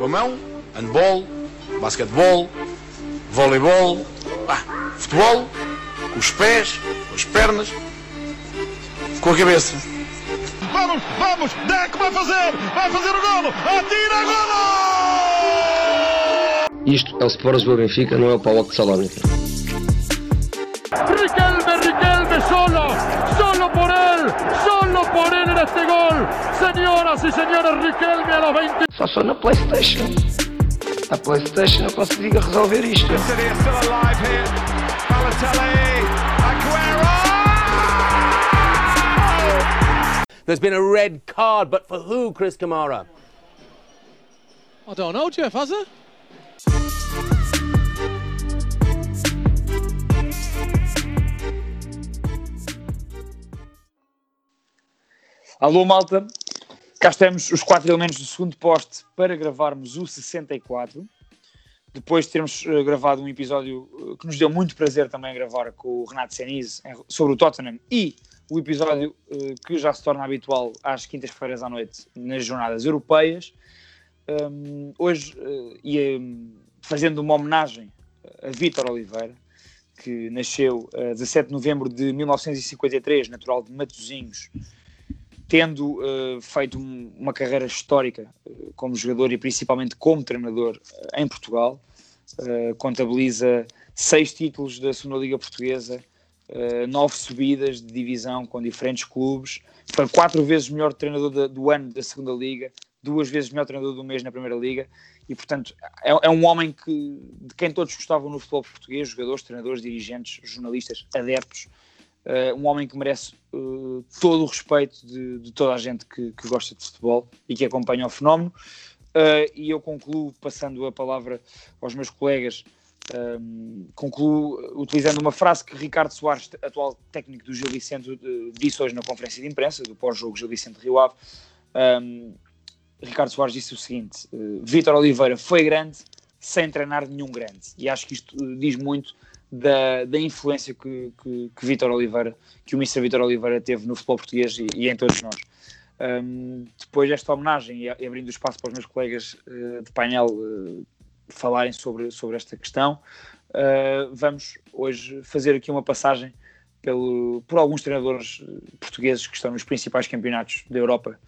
Com a mão, handball, basquetebol, voleibol, ah, futebol, com os pés, com as pernas, com a cabeça. Vamos, vamos, Deco vai fazer, vai fazer o golo, atira golo! Isto é o Sport Lisboa Benfica, não é o Paulo de Salónica. Riquelme, Riquelme, solo, solo por él, solo por él en este gol. Y señores, Riquelme a los 20. Só sou na Playstation. A Playstation eu consigo resolver isto. There's been a red card, but for who, Chris Kamara? I don't know, Jeff, has it? Alô, malta. Cá estamos os quatro elementos do segundo poste para gravarmos o 64. Depois de termos eh, gravado um episódio eh, que nos deu muito prazer também gravar com o Renato Senise sobre o Tottenham e o episódio eh, que já se torna habitual às quintas-feiras à noite nas jornadas europeias. Um, hoje, um, fazendo uma homenagem a Vítor Oliveira, que nasceu a 17 de novembro de 1953, natural de Matosinhos, tendo uh, feito um- uma carreira histórica uh, como jogador e principalmente como treinador uh, em Portugal, contabiliza seis títulos da segunda Liga Portuguesa, nove subidas de divisão com diferentes clubes, foi quatro vezes melhor treinador do ano da segunda Liga, duas vezes melhor treinador do mês na Primeira Liga, e portanto é, é um homem que, de quem todos gostavam no futebol português, jogadores, treinadores, dirigentes, jornalistas, adeptos, Uh, um homem que merece uh, todo o respeito de, de toda a gente que, que gosta de futebol e que acompanha o fenómeno. Uh, e eu concluo, passando a palavra aos meus colegas, um, concluo utilizando uma frase que Ricardo Soares, atual técnico do Gil Vicente, disse hoje na conferência de imprensa do pós-jogo Gil Vicente Rio Ave. Um, Ricardo Soares disse o seguinte: Vítor Oliveira foi grande sem treinar nenhum grande. E acho que isto diz muito da, da influência que, que, que Oliveira, que o Mr. Vítor Oliveira teve no futebol português e, e em todos nós. Um, depois desta homenagem e, abrindo espaço para os meus colegas uh, de painel uh, falarem sobre, sobre esta questão, uh, vamos hoje fazer aqui uma passagem pelo, por alguns treinadores portugueses que estão nos principais campeonatos da Europa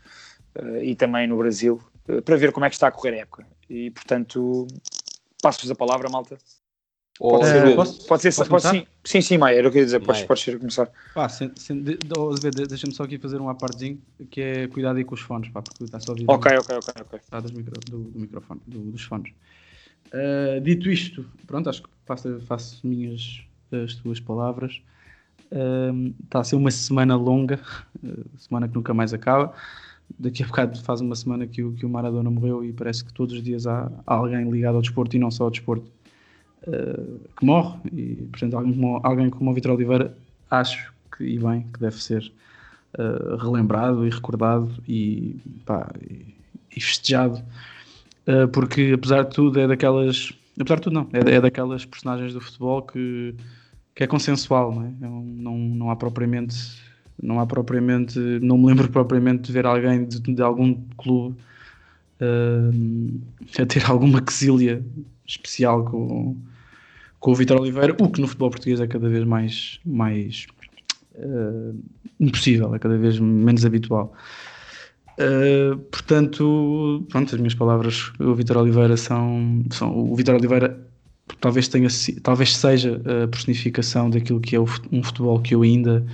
e também no Brasil, para ver como é que está a correr a época. E, portanto, passo-vos a palavra, malta. Pode Eh, ser, posso- pode ser, posso pode, sim, sim, sim, Maia, era o que eu ia dizer, podes, Maia. podes ser a começar. Pá, sem- sem- de- de- deixa-me só aqui fazer um apartezinho, que é cuidado aí com os fones, pá, porque está só a ouvir Ok, ok, ok, ok. tá, micro- do, do microfone, do- dos fones. Uh, dito isto, pronto, acho que faço, faço minhas as tuas palavras. Um, Está a ser uma semana longa, uh, semana que nunca mais acaba. Daqui a bocado faz uma semana que o, que o Maradona morreu e parece que todos os dias há alguém ligado ao desporto e não só ao desporto uh, que morre. E, portanto, alguém como, alguém como o Vitor Oliveira, acho que, e bem, que deve ser uh, relembrado e recordado e, pá, e, e festejado Uh, porque apesar de tudo é daquelas apesar de tudo não, é, é daquelas personagens do futebol que, que é consensual, não, é? É um- não, não há propriamente não há propriamente, não me lembro propriamente de ver alguém de, de algum clube uh, a ter alguma quesilha especial com, com o Vitor Oliveira, o que no futebol português é cada vez mais, mais uh, impossível, é cada vez menos habitual. Uh, portanto, pronto, as minhas palavras, o Vitor Oliveira são, são o Vitor Oliveira talvez tenha talvez seja a personificação daquilo que é um futebol que eu ainda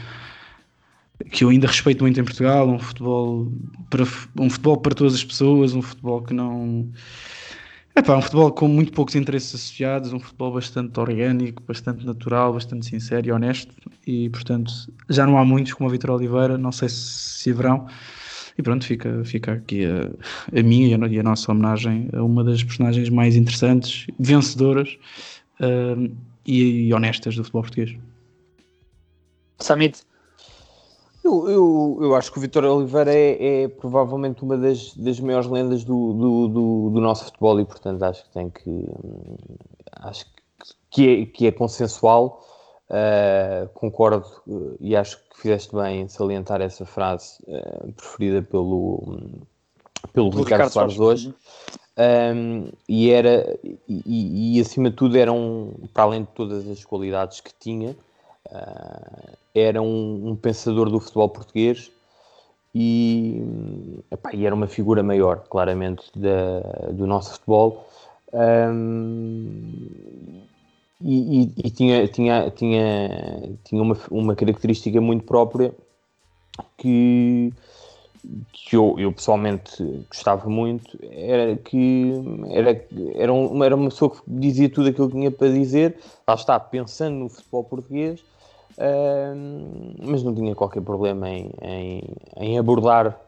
que eu ainda respeito muito em Portugal, um futebol para um futebol para todas as pessoas, um futebol que não é um futebol com muito poucos interesses associados, um futebol bastante orgânico, bastante natural, bastante sincero e honesto e portanto já não há muitos como o Vitor Oliveira, não sei se, haverão e pronto, fica, fica aqui a, a minha e a, e a nossa homenagem a uma das personagens mais interessantes, vencedoras hum, e, e honestas do futebol português. Samit, Eu, eu, eu acho que o Vitor Oliveira é, é provavelmente uma das, das maiores lendas do, do, do, do nosso futebol e, portanto, acho que tem que. hum, Acho que é, que é consensual. uh, concordo uh, e acho que fizeste bem em salientar essa frase uh, preferida pelo, hum, pelo Pelo Ricardo, Ricardo Soares Soares. hoje. Um, e era e, e, acima de tudo era um, para além de todas as qualidades que tinha era um, um, pensador do futebol português e, epá, e, era uma figura maior claramente da, do nosso futebol. Um, e, e, tinha, tinha, tinha, tinha uma, uma característica muito própria que que eu, eu, pessoalmente gostava muito era que era, era, uma, era uma pessoa que dizia tudo aquilo que tinha para dizer, lá está, pensando no futebol português, uh, mas não tinha qualquer problema em, em, em abordar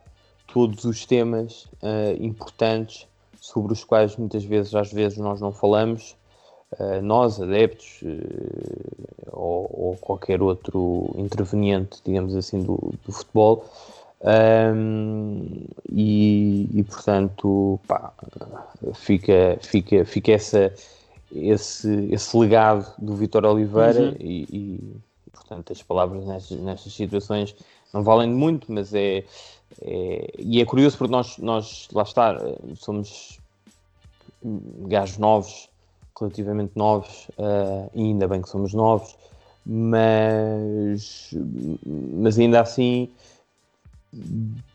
todos os temas uh, importantes sobre os quais muitas vezes, às vezes, nós não falamos, uh, nós, adeptos, ou, ou, qualquer outro interveniente, digamos assim, do, do futebol. Um, e, e, portanto pá, fica, fica, fica essa, esse, esse legado do Vitor Oliveira uhum. e, e, portanto as palavras nestas, nestas situações não valem muito, mas é, é, e é curioso porque nós, nós lá está, somos gajos novos, relativamente novos, uh, e ainda bem que somos novos, mas, mas ainda assim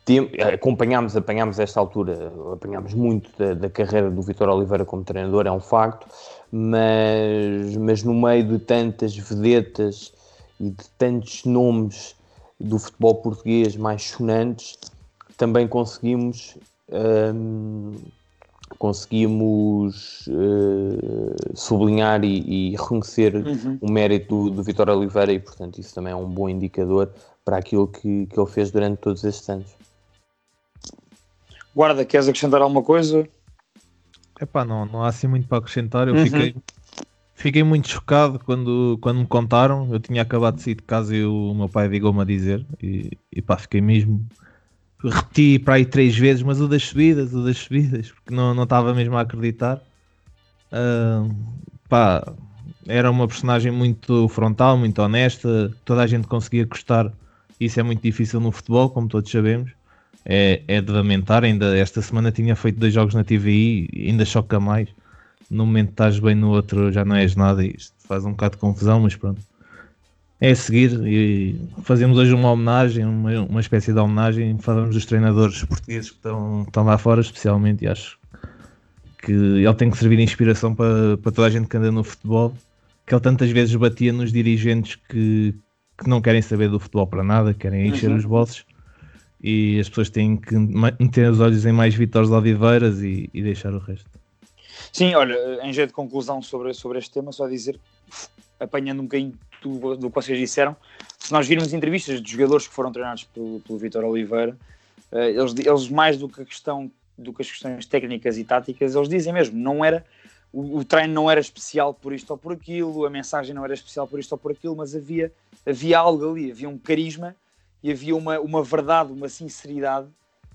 tem, acompanhámos, apanhámos esta altura, apanhámos muito da, da, carreira do Vitor Oliveira como treinador, é um facto, mas, mas no meio de tantas vedetas e de tantos nomes do futebol português mais sonantes, também conseguimos hum, conseguimos uh, sublinhar e, e reconhecer uhum. o mérito do, do Vitor Oliveira e portanto isso também é um bom indicador para aquilo que, que ele fez durante todos estes anos. Guarda, queres acrescentar alguma coisa? Epá, não, não há assim muito para acrescentar. Eu uhum. fiquei, fiquei muito chocado quando, quando me contaram. Eu tinha acabado de sair de casa e o meu pai ligou-me a dizer. E, e pá, fiquei mesmo. Repeti para aí três vezes, mas o das subidas, o das subidas, porque não, não estava mesmo a acreditar. Uh, pá, era uma personagem muito frontal, muito honesta. Toda a gente conseguia gostar isso é muito difícil no futebol, como todos sabemos. É, é de lamentar. Ainda esta semana tinha feito dois jogos na TVI, ainda choca mais. No momento estás bem, no outro já não és nada. Isto faz um bocado de confusão, mas pronto. É a seguir e fazemos hoje uma homenagem, uma, uma espécie de homenagem. Falamos dos treinadores portugueses que estão, estão lá fora, especialmente, e acho que ele tem que servir de inspiração para, para toda a gente que anda no futebol. Que ele tantas vezes batia nos dirigentes que, que não querem saber do futebol para nada, querem encher uhum. os bolsos e as pessoas têm que meter os olhos em mais Vitores Oliveiras e, e, deixar o resto. Sim, olha, em jeito de conclusão sobre, sobre este tema, só dizer, apanhando um bocadinho do, do que vocês disseram, se nós virmos entrevistas de jogadores que foram treinados pelo, pelo Vitor Oliveira, eh, eles, eles mais do que a questão do que as questões técnicas e táticas, eles dizem mesmo, não era o, o, treino não era especial por isto ou por aquilo, a mensagem não era especial por isto ou por aquilo, mas havia, havia algo ali, havia um carisma e havia uma, uma verdade, uma sinceridade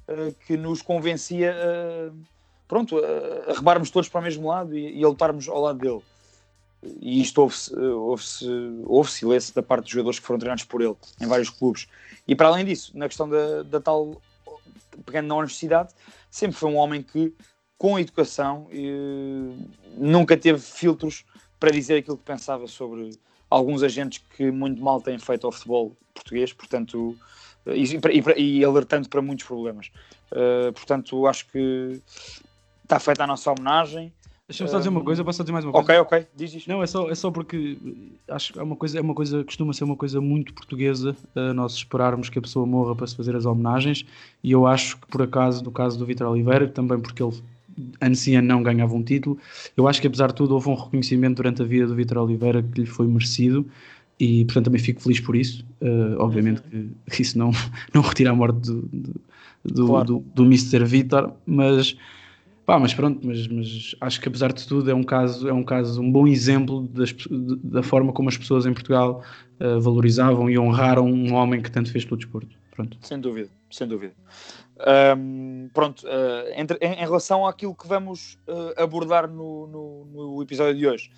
uh, que nos convencia uh, pronto, a, a rebarmos todos para o mesmo lado e, e a lutarmos ao lado dele. E isto houve-se houve houve silêncio da parte dos jogadores que foram treinados por ele em vários clubes. E para além disso, na questão da, da tal, pegando na honestidade, sempre foi um homem que com educação, nunca teve filtros para dizer aquilo que pensava sobre alguns agentes que muito mal têm feito ao futebol português, portanto, e, e, e alertando para muitos problemas. Uh, portanto, acho que está feita a nossa homenagem. Deixa-me só dizer uma coisa, posso só dizer mais uma coisa? Ok, ok, diz isto. Não, é só, é só porque acho que é uma coisa, é uma coisa, costuma ser uma coisa muito portuguesa uh, nós esperarmos que a pessoa morra para se fazer as homenagens e eu acho que por acaso, no caso do Vitor Oliveira, também porque ele ano não ganhava um título. Eu acho que apesar de tudo houve um reconhecimento durante a vida do Vitor Oliveira que lhe foi merecido e portanto também fico feliz por isso. Uh, obviamente uhum. que isso não, não retira a morte do, do, do, claro. do, do Mr. Vitor, mas pá, mas pronto, mas, mas acho que apesar de tudo é um caso, é um caso, um bom exemplo das, da forma como as pessoas em Portugal uh, valorizavam e honraram um homem que tanto fez pelo desporto. Pronto. Sem dúvida, sem dúvida. Um, pronto, uh, entre, em, em, relação àquilo que vamos uh, abordar no, no, no, episódio de hoje,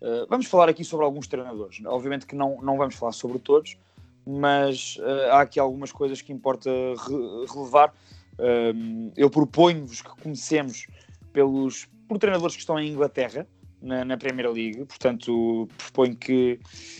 uh, vamos falar aqui sobre alguns treinadores. Obviamente que não, não vamos falar sobre todos, mas há aqui algumas coisas que importa re relevar. Um, eu proponho-vos que comecemos pelos por treinadores que estão em Inglaterra, na, na Premier League, portanto, proponho que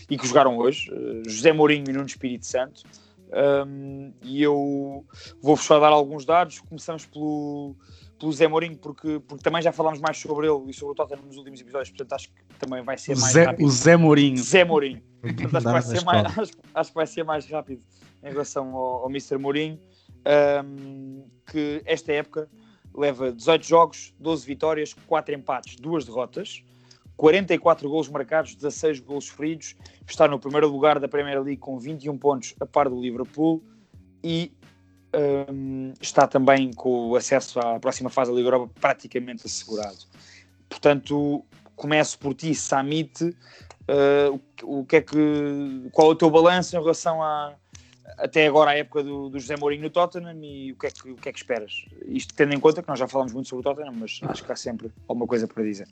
e que jogaram hoje, uh, José Mourinho e Nuno Espírito Santo. Um, e eu vou-vos só dar alguns dados. Começamos pelo, pelo Zé Mourinho, porque, porque também já falámos mais sobre ele e sobre o Tottenham nos últimos episódios, portanto acho que também vai ser mais Zé, rápido. O Zé Mourinho. Zé Mourinho. Portanto, acho, que vai ser mais, acho, acho, que vai ser mais rápido em relação ao, ao Mr. Mourinho, um, que esta época leva 18 jogos, 12 vitórias, 4 empates, 2 derrotas. 44 golos marcados, 16 golos feridos, está no primeiro lugar da Premier League com 21 pontos a par do Liverpool e um, está também com o acesso à próxima fase da Liga Europa praticamente assegurado. Portanto, começo por ti, Samit, uh, o, o, que é que, qual é o teu balanço em relação a, até agora à época do, do, José Mourinho no Tottenham e o que, é que, o que é que esperas? Isto tendo em conta que nós já falamos muito sobre o Tottenham, mas acho que há sempre alguma coisa para dizer.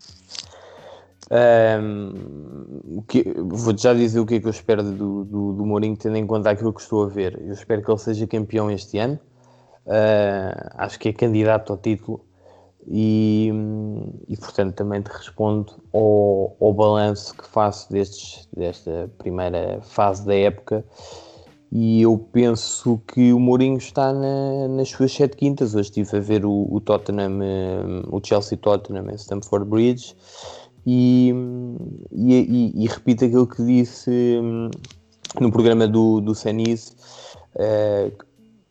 Um, vou já dizer o que é que eu espero do, do, do, Mourinho, tendo em conta aquilo que estou a ver. Eu espero que ele seja campeão este ano. Uh, acho que é candidato ao título. E, e portanto, também te respondo ao, ao balanço que faço destes, desta primeira fase da época. E eu penso que o Mourinho está na, nas suas sete quintas. Hoje estive a ver o, o Tottenham, o Chelsea Tottenham em Stamford Bridge e, e, e, e, repito aquilo que disse hum, no programa do, do Senise. Uh,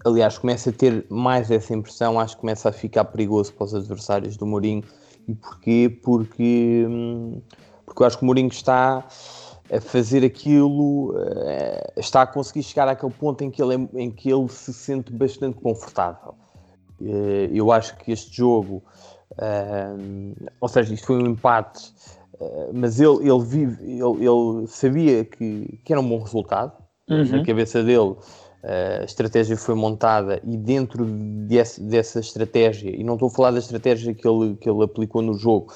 aliás, começa a ter mais essa impressão, acho que começa a ficar perigoso para os adversários do Mourinho. E porquê? Porque, hum, porque eu acho que o Mourinho está a fazer aquilo, uh, está a conseguir chegar àquele ponto em que ele, é, em que ele se sente bastante confortável. Uh, eu acho que este jogo Uh, ou seja, isto foi um empate, mas ele, ele, vive, ele, ele sabia que, que, era um bom resultado. Uhum. Na cabeça dele, a estratégia foi montada e dentro desse, dessa estratégia, e não estou a falar da estratégia que ele, que ele aplicou no jogo,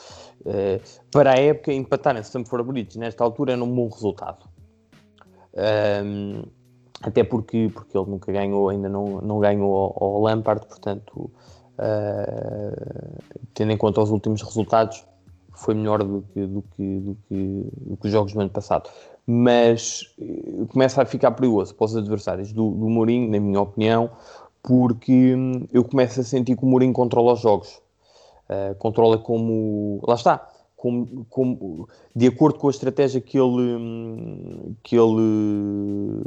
ah, para a época, empatar em Stamford Bridge nesta altura era um bom resultado. até porque, porque ele nunca ganhou, ainda não, não ganhou ao, ao Lampard, portanto Uh, tendo em conta os últimos resultados, foi melhor do que, do que, do que, do que os jogos do ano passado. Mas começa a ficar perigoso para os adversários do, do Mourinho, na minha opinião, porque hum, eu começo a sentir que o Mourinho controla os jogos. Uh, controla como. Lá está. Como, como, de acordo com a estratégia que ele, hum, que ele,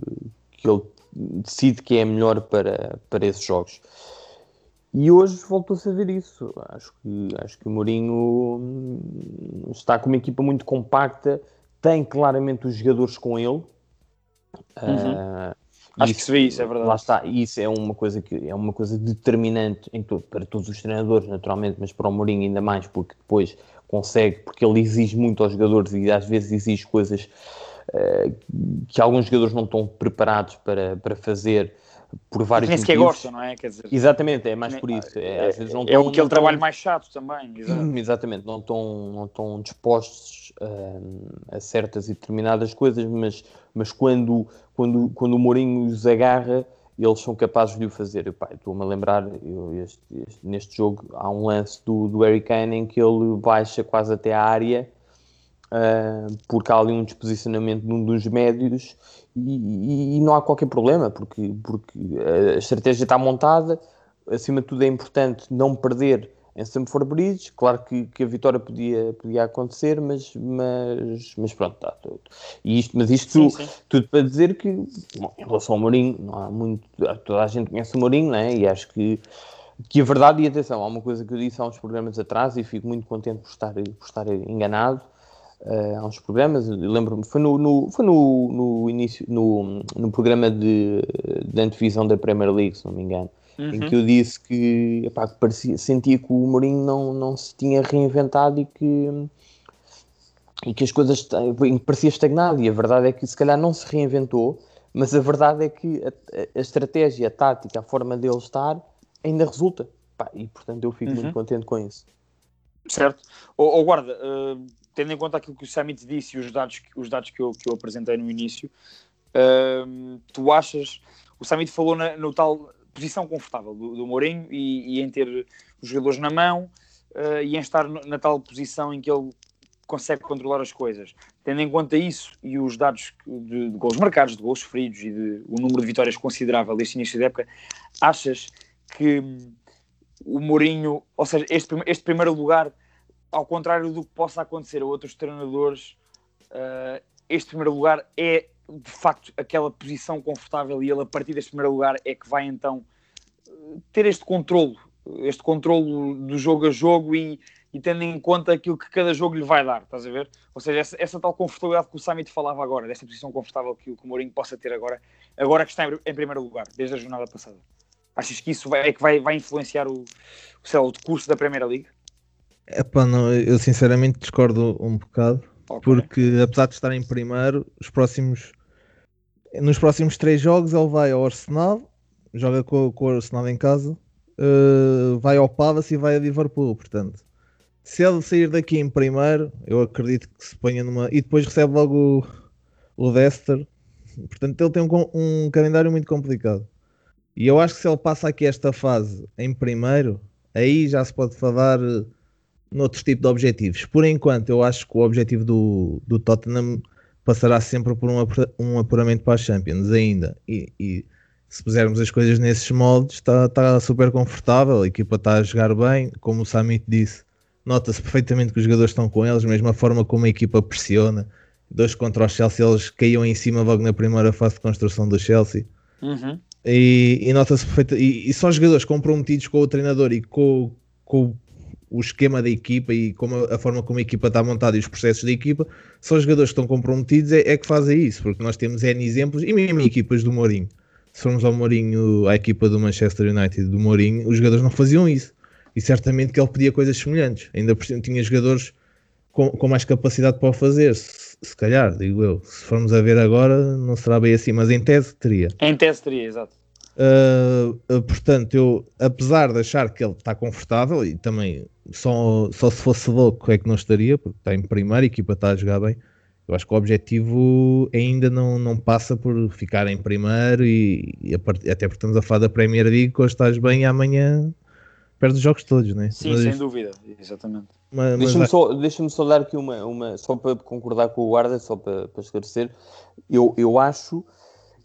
que ele decide que é melhor para, para esses jogos. E hoje voltou-se a ver isso. Acho que, acho que o Mourinho hum, está com uma equipa muito compacta, tem claramente os jogadores com ele. Uhum. Uh, acho isso, que se vê isso, é verdade. Lá está, isso é uma coisa que é uma coisa determinante em todo, para todos os treinadores, naturalmente, mas para o Mourinho ainda mais, porque depois consegue, porque ele exige muito aos jogadores e às vezes exige coisas uh, que alguns jogadores não estão preparados para, para fazer por vários Nem sequer gostam, não é? Quer dizer, exatamente, é mais por isso. É, às vezes não é tão, aquele trabalho mais chato também. Exato. Exatamente, não estão, não estão dispostos a, a certas e determinadas coisas, mas, mas quando, quando, quando o Mourinho os agarra, eles são capazes de o fazer. Estou-me a lembrar, eu, este, este, neste jogo, há um lance do, do Harry Kane em que ele baixa quase até a área uh, porque há ali um desposicionamento num dos médios e, e, não há qualquer problema, porque, porque a estratégia está montada, acima de tudo é importante não perder em Stamford Bridge, claro que, que a vitória podia, podia acontecer, mas, mas, mas pronto, está tudo. E isto, mas isto sim, sim. tudo para dizer que, bom, em relação ao Mourinho, não há muito, toda a gente conhece o Mourinho, né? e acho que que a verdade, e atenção, há uma coisa que eu disse há uns programas atrás e fico muito contente por estar, por estar enganado, uh, há uns programas, lembro-me, foi no, no, foi no, no início, no, no programa de, de antevisão da Premier League, se não me engano, uhum. em que eu disse que, epá, que parecia, sentia que o Mourinho não, não se tinha reinventado e que e que as coisas parecia estagnado e a verdade é que se calhar não se reinventou mas a verdade é que a, a estratégia, a tática, a forma dele estar ainda resulta Pá, e portanto eu fico uhum. muito contente com isso certo, ou guarda uh, tendo em conta aquilo que o Samit disse e os dados, os dados que, eu, que eu apresentei no início, uh, tu achas. O Samit falou na, no tal posição confortável do, do Mourinho e, e, em ter os jogadores na mão uh, e em estar na tal posição em que ele consegue controlar as coisas. Tendo em conta isso e os dados de, de gols marcados, de gols feridos e de, o número de vitórias considerável deste início de época, achas que o Mourinho, ou seja, este, este primeiro lugar, ao contrário do que possa acontecer a outros treinadores, uh, este primeiro lugar é de facto aquela posição confortável e ele a partir deste primeiro lugar é que vai então ter este controlo, este controlo do jogo a jogo e, e tendo em conta aquilo que cada jogo lhe vai dar, estás a ver? Ou seja, essa, essa tal confortabilidade que o Summit falava agora, desta posição confortável que, que o Mourinho possa ter agora, agora que está em, em, primeiro lugar, desde a jornada passada. Achas que isso vai, é que vai, vai influenciar o, sei lá, o curso da Primeira Liga? Epá, não, eu sinceramente discordo um bocado, okay. porque apesar de estar em primeiro, os próximos nos próximos três jogos ele vai ao Arsenal, joga com, com o Arsenal em casa, uh, vai ao Palace e vai a Liverpool, portanto se ele sair daqui em primeiro, eu acredito que se ponha numa. E depois recebe logo o, o Leicester. Portanto, ele tem um, um, calendário muito complicado. E eu acho que se ele passa aqui esta fase em primeiro, aí já se pode falar uh, noutro tipo de objetivos. Por enquanto, eu acho que o objetivo do, do Tottenham passará sempre por um, um apuramento para a Champions ainda. E, e se pusermos as coisas nesses moldes, está tá super confortável, a equipa está a jogar bem, como o Samit disse nota-se perfeitamente que os jogadores estão com eles, mesmo a forma como a equipa pressiona. Dois contra o Chelsea, eles caíam em cima logo na primeira fase de construção do Chelsea. Uhum. E, e nota-se perfeitamente. E, e só jogadores comprometidos com o treinador e com, com o esquema da equipa e como a, forma como a equipa está montada e os processos da equipa, só os jogadores que estão comprometidos é, é que fazem isso, porque nós temos N exemplos e mesmo equipas do Mourinho. Se formos ao Mourinho, à equipa do Manchester United do Mourinho, os jogadores não faziam isso e certamente que ele pedia coisas semelhantes. Ainda por cima tinha jogadores com, com mais capacidade para o fazer, se, se, calhar, digo eu. Se formos a ver agora, não será bem assim, mas em tese teria. Em tese teria, exato. Uh, uh, portanto, eu, apesar de achar que ele está confortável e também só, só se fosse louco é que não estaria, porque está em primeiro, a equipa está a jogar bem. Eu acho que o objetivo ainda não, não passa por ficar em primeiro e, e part... até porque estamos a falar da Premier League, hoje estás bem e amanhã perde os jogos todos, não é? Sim, mas, sem dúvida, exatamente. Deixa-me só, deixa só dar aqui uma, uma, só para concordar com o guarda, só para, para esclarecer, eu, eu acho,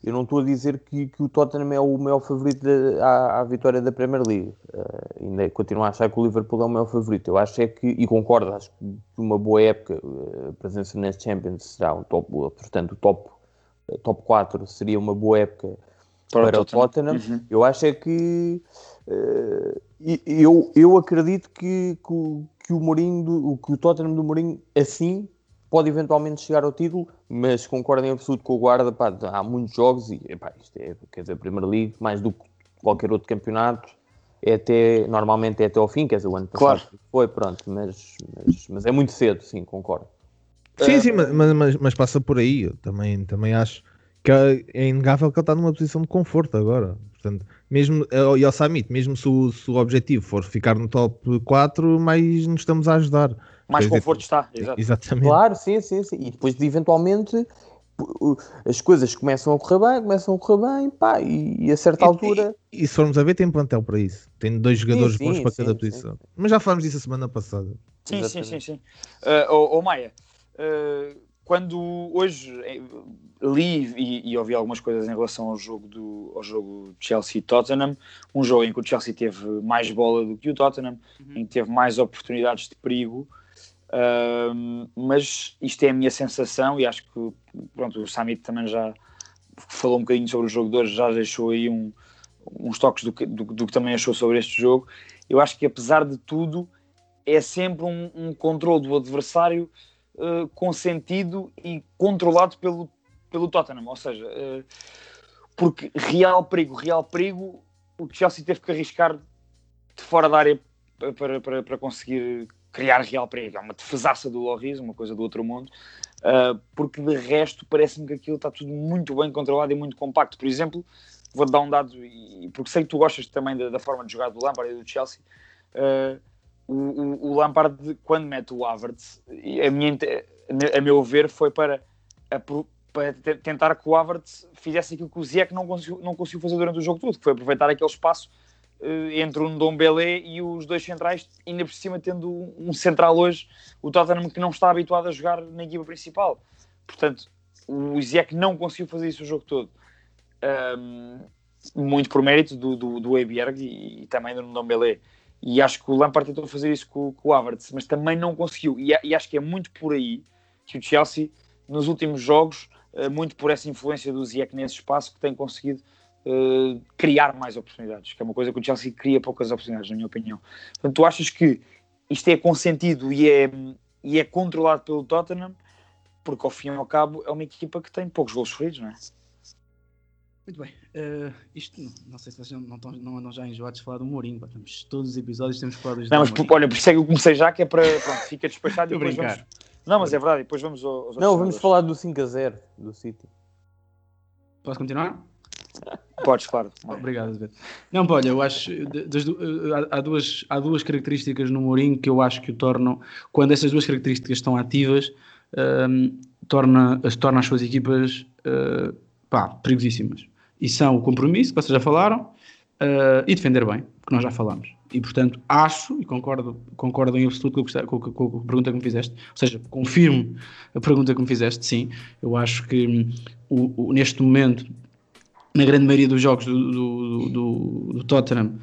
eu não estou a dizer que, que o Tottenham é o maior favorito à, à, vitória da Premier League, uh, ainda continuo a achar que o Liverpool é o maior favorito, eu acho é que, e concordo, acho que uma boa época, eh, a presença nas Champions será um top, portanto o top, top 4 seria uma boa época para, para o Tottenham. Uhum. eu acho é que uh, eu, eu acredito que, que, que o Mourinho, que o Tottenham do Mourinho, assim, pode eventualmente chegar ao título, mas concordo em absoluto com o Guarda, pá, há muitos jogos e epá, isto é, quer dizer, a Primeira League, mais do que qualquer outro campeonato, é até, normalmente é até ao fim, quer dizer, o ano passado claro. foi, pronto, mas, mas, mas, é muito cedo, sim, concordo. Sim, sim, mas, mas, mas passa por aí, eu também, também acho que é, é inegável que ele está numa posição de conforto agora. Portanto, mesmo, eh, e ao Samit, mesmo se o, se o, objetivo for ficar no top 4, mais nos estamos a ajudar. Mais Quer conforto dizer, está, exato. exatamente. Claro, sim, sim, sim. E depois, eventualmente, as coisas começam a correr bem, começam a correr bem, pá, e, e a certa e, altura. E, e, se formos a ver, tem plantel para isso. Tem dois jogadores sim, sim, bons para sim, cada posição. Mas já falámos disso a semana passada. Sim, Exatamente. sim, sim, sim. Uh, oh, oh Maia, uh, quando hoje eh, li e, e, ouvi algumas coisas em relação ao jogo do ao jogo Chelsea-Tottenham, um jogo em que o Chelsea teve mais bola do que o Tottenham, uhum. em que teve mais oportunidades de perigo, mas isto é a minha sensação e acho que pronto, o Samit também já falou um bocadinho sobre o jogo de hoje, já deixou aí um, uns toques do que, do, do que também achou sobre este jogo. Eu acho que apesar de tudo é sempre um, um controle do adversário uh, consentido e controlado pelo, pelo Tottenham. Ou seja, uh, porque real perigo, real perigo, o Chelsea teve que arriscar de fora da área para, para, para conseguir criar real perigo. É uma defesaça do Loris, uma coisa do outro mundo. Uh, porque de resto parece-me que aquilo está tudo muito bem controlado e muito compacto. Por exemplo, vou dar um dado, e, porque sei que tu gostas também da, da forma de jogar do Lampard e do Chelsea. Uh, o, o, o, Lampard, quando mete o Havertz, a, minha, a meu ver, foi para para te- tentar que o Havertz fizesse aquilo que o Ziyech não conseguiu, não conseguiu fazer durante o jogo todo, que foi aproveitar aquele espaço entre o Ndombele e os dois centrais, ainda por cima tendo um central hoje, o Tottenham que não está habituado a jogar na equipa principal. Portanto, o Ziyech não conseguiu fazer isso o jogo todo. Ahm, muito por mérito do, do, do Eiberg e, e também do Ndombele. E acho que o Lampard tentou fazer isso com, com o Havertz, mas também não conseguiu. E, e acho que é muito por aí que o Chelsea, nos últimos jogos, eh, muito por essa influência do Ziyech nesse espaço, que tem conseguido eh, criar mais oportunidades, que é uma coisa que o Chelsea cria poucas oportunidades, na minha opinião. Portanto, tu achas que isto é consentido e é, e é controlado pelo Tottenham, porque ao fim e ao cabo é uma equipa que tem poucos gols sofridos, não é? Muito bem. eh, isto, não, sei se vocês não, estão, não andam já enjoados de falar do Mourinho. Estamos, todos os episódios temos falado Não, mas por- olha, por isso é que eu comecei já, que é para, pronto, fica despachado e depois brincar. vamos... Não, mas é verdade, e depois vamos ao- aos Não, vamos jogadores. falar do 5 a 0 do City. Posso continuar? Podes, claro. Obrigado. Não, olha, eu acho das eh, há, duas, há duas características no Mourinho que eu acho que o tornam, quando essas duas características estão ativas, ehm, torna, as, torna as suas equipas eh, pá, perigosíssimas. E são o compromisso, que vocês já falaram, eh, e defender bem, que nós já falamos. E portanto, acho e concordo, concordo em absoluto com, com- com a pergunta que me fizeste, ou seja, confirmo a pergunta que me fizeste, sim. Eu acho que hum, o- o- neste momento na grande maioria dos jogos do, do, do- do Tottenham,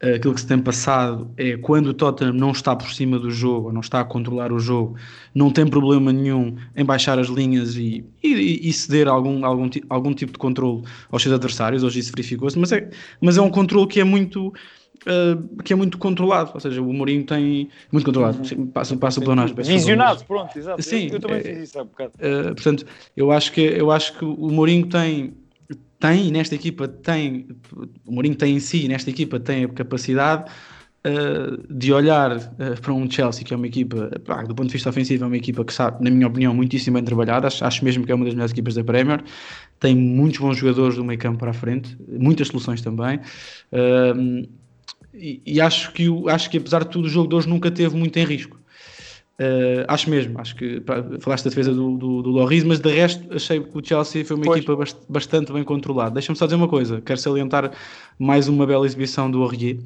eh, aquilo que se tem passado é quando o Tottenham não está por cima do jogo, ou não está a controlar o jogo, não tem problema nenhum em baixar as linhas e, e, e ceder algum, algum, algum tipo de controle aos seus adversários. Hoje isso verificou-se, mas é, mas é um controle que é muito. eh, que é muito controlado, ou seja, o Mourinho tem muito controlado, passa, passa o pleonasmo, peço desculpa, mas- Visionado, pronto, exato. Sim, eu, eu também é- fiz isso há bocado. Uh, portanto, eu acho que eu acho que o Mourinho tem tem nesta equipa tem o Mourinho tem em si nesta equipa tem a capacidade uh, de olhar uh, para um Chelsea que é uma equipa pá, do ponto de vista ofensivo é uma equipa que sabe na minha opinião muitíssimo bem trabalhada. Acho, acho mesmo que é uma das melhores equipas da Premier. Tem muitos bons jogadores do meio campo para a frente muitas soluções também. Um, e, e acho que acho que apesar de tudo o jogo de hoje nunca teve muito em risco Uh, acho mesmo, acho que pá, falaste da defesa do, do, do Lloris, mas de resto achei que o Chelsea foi uma Pois. equipa bast- bastante bem controlada. Deixa-me só dizer uma coisa: quero salientar mais uma bela exibição do Aurier,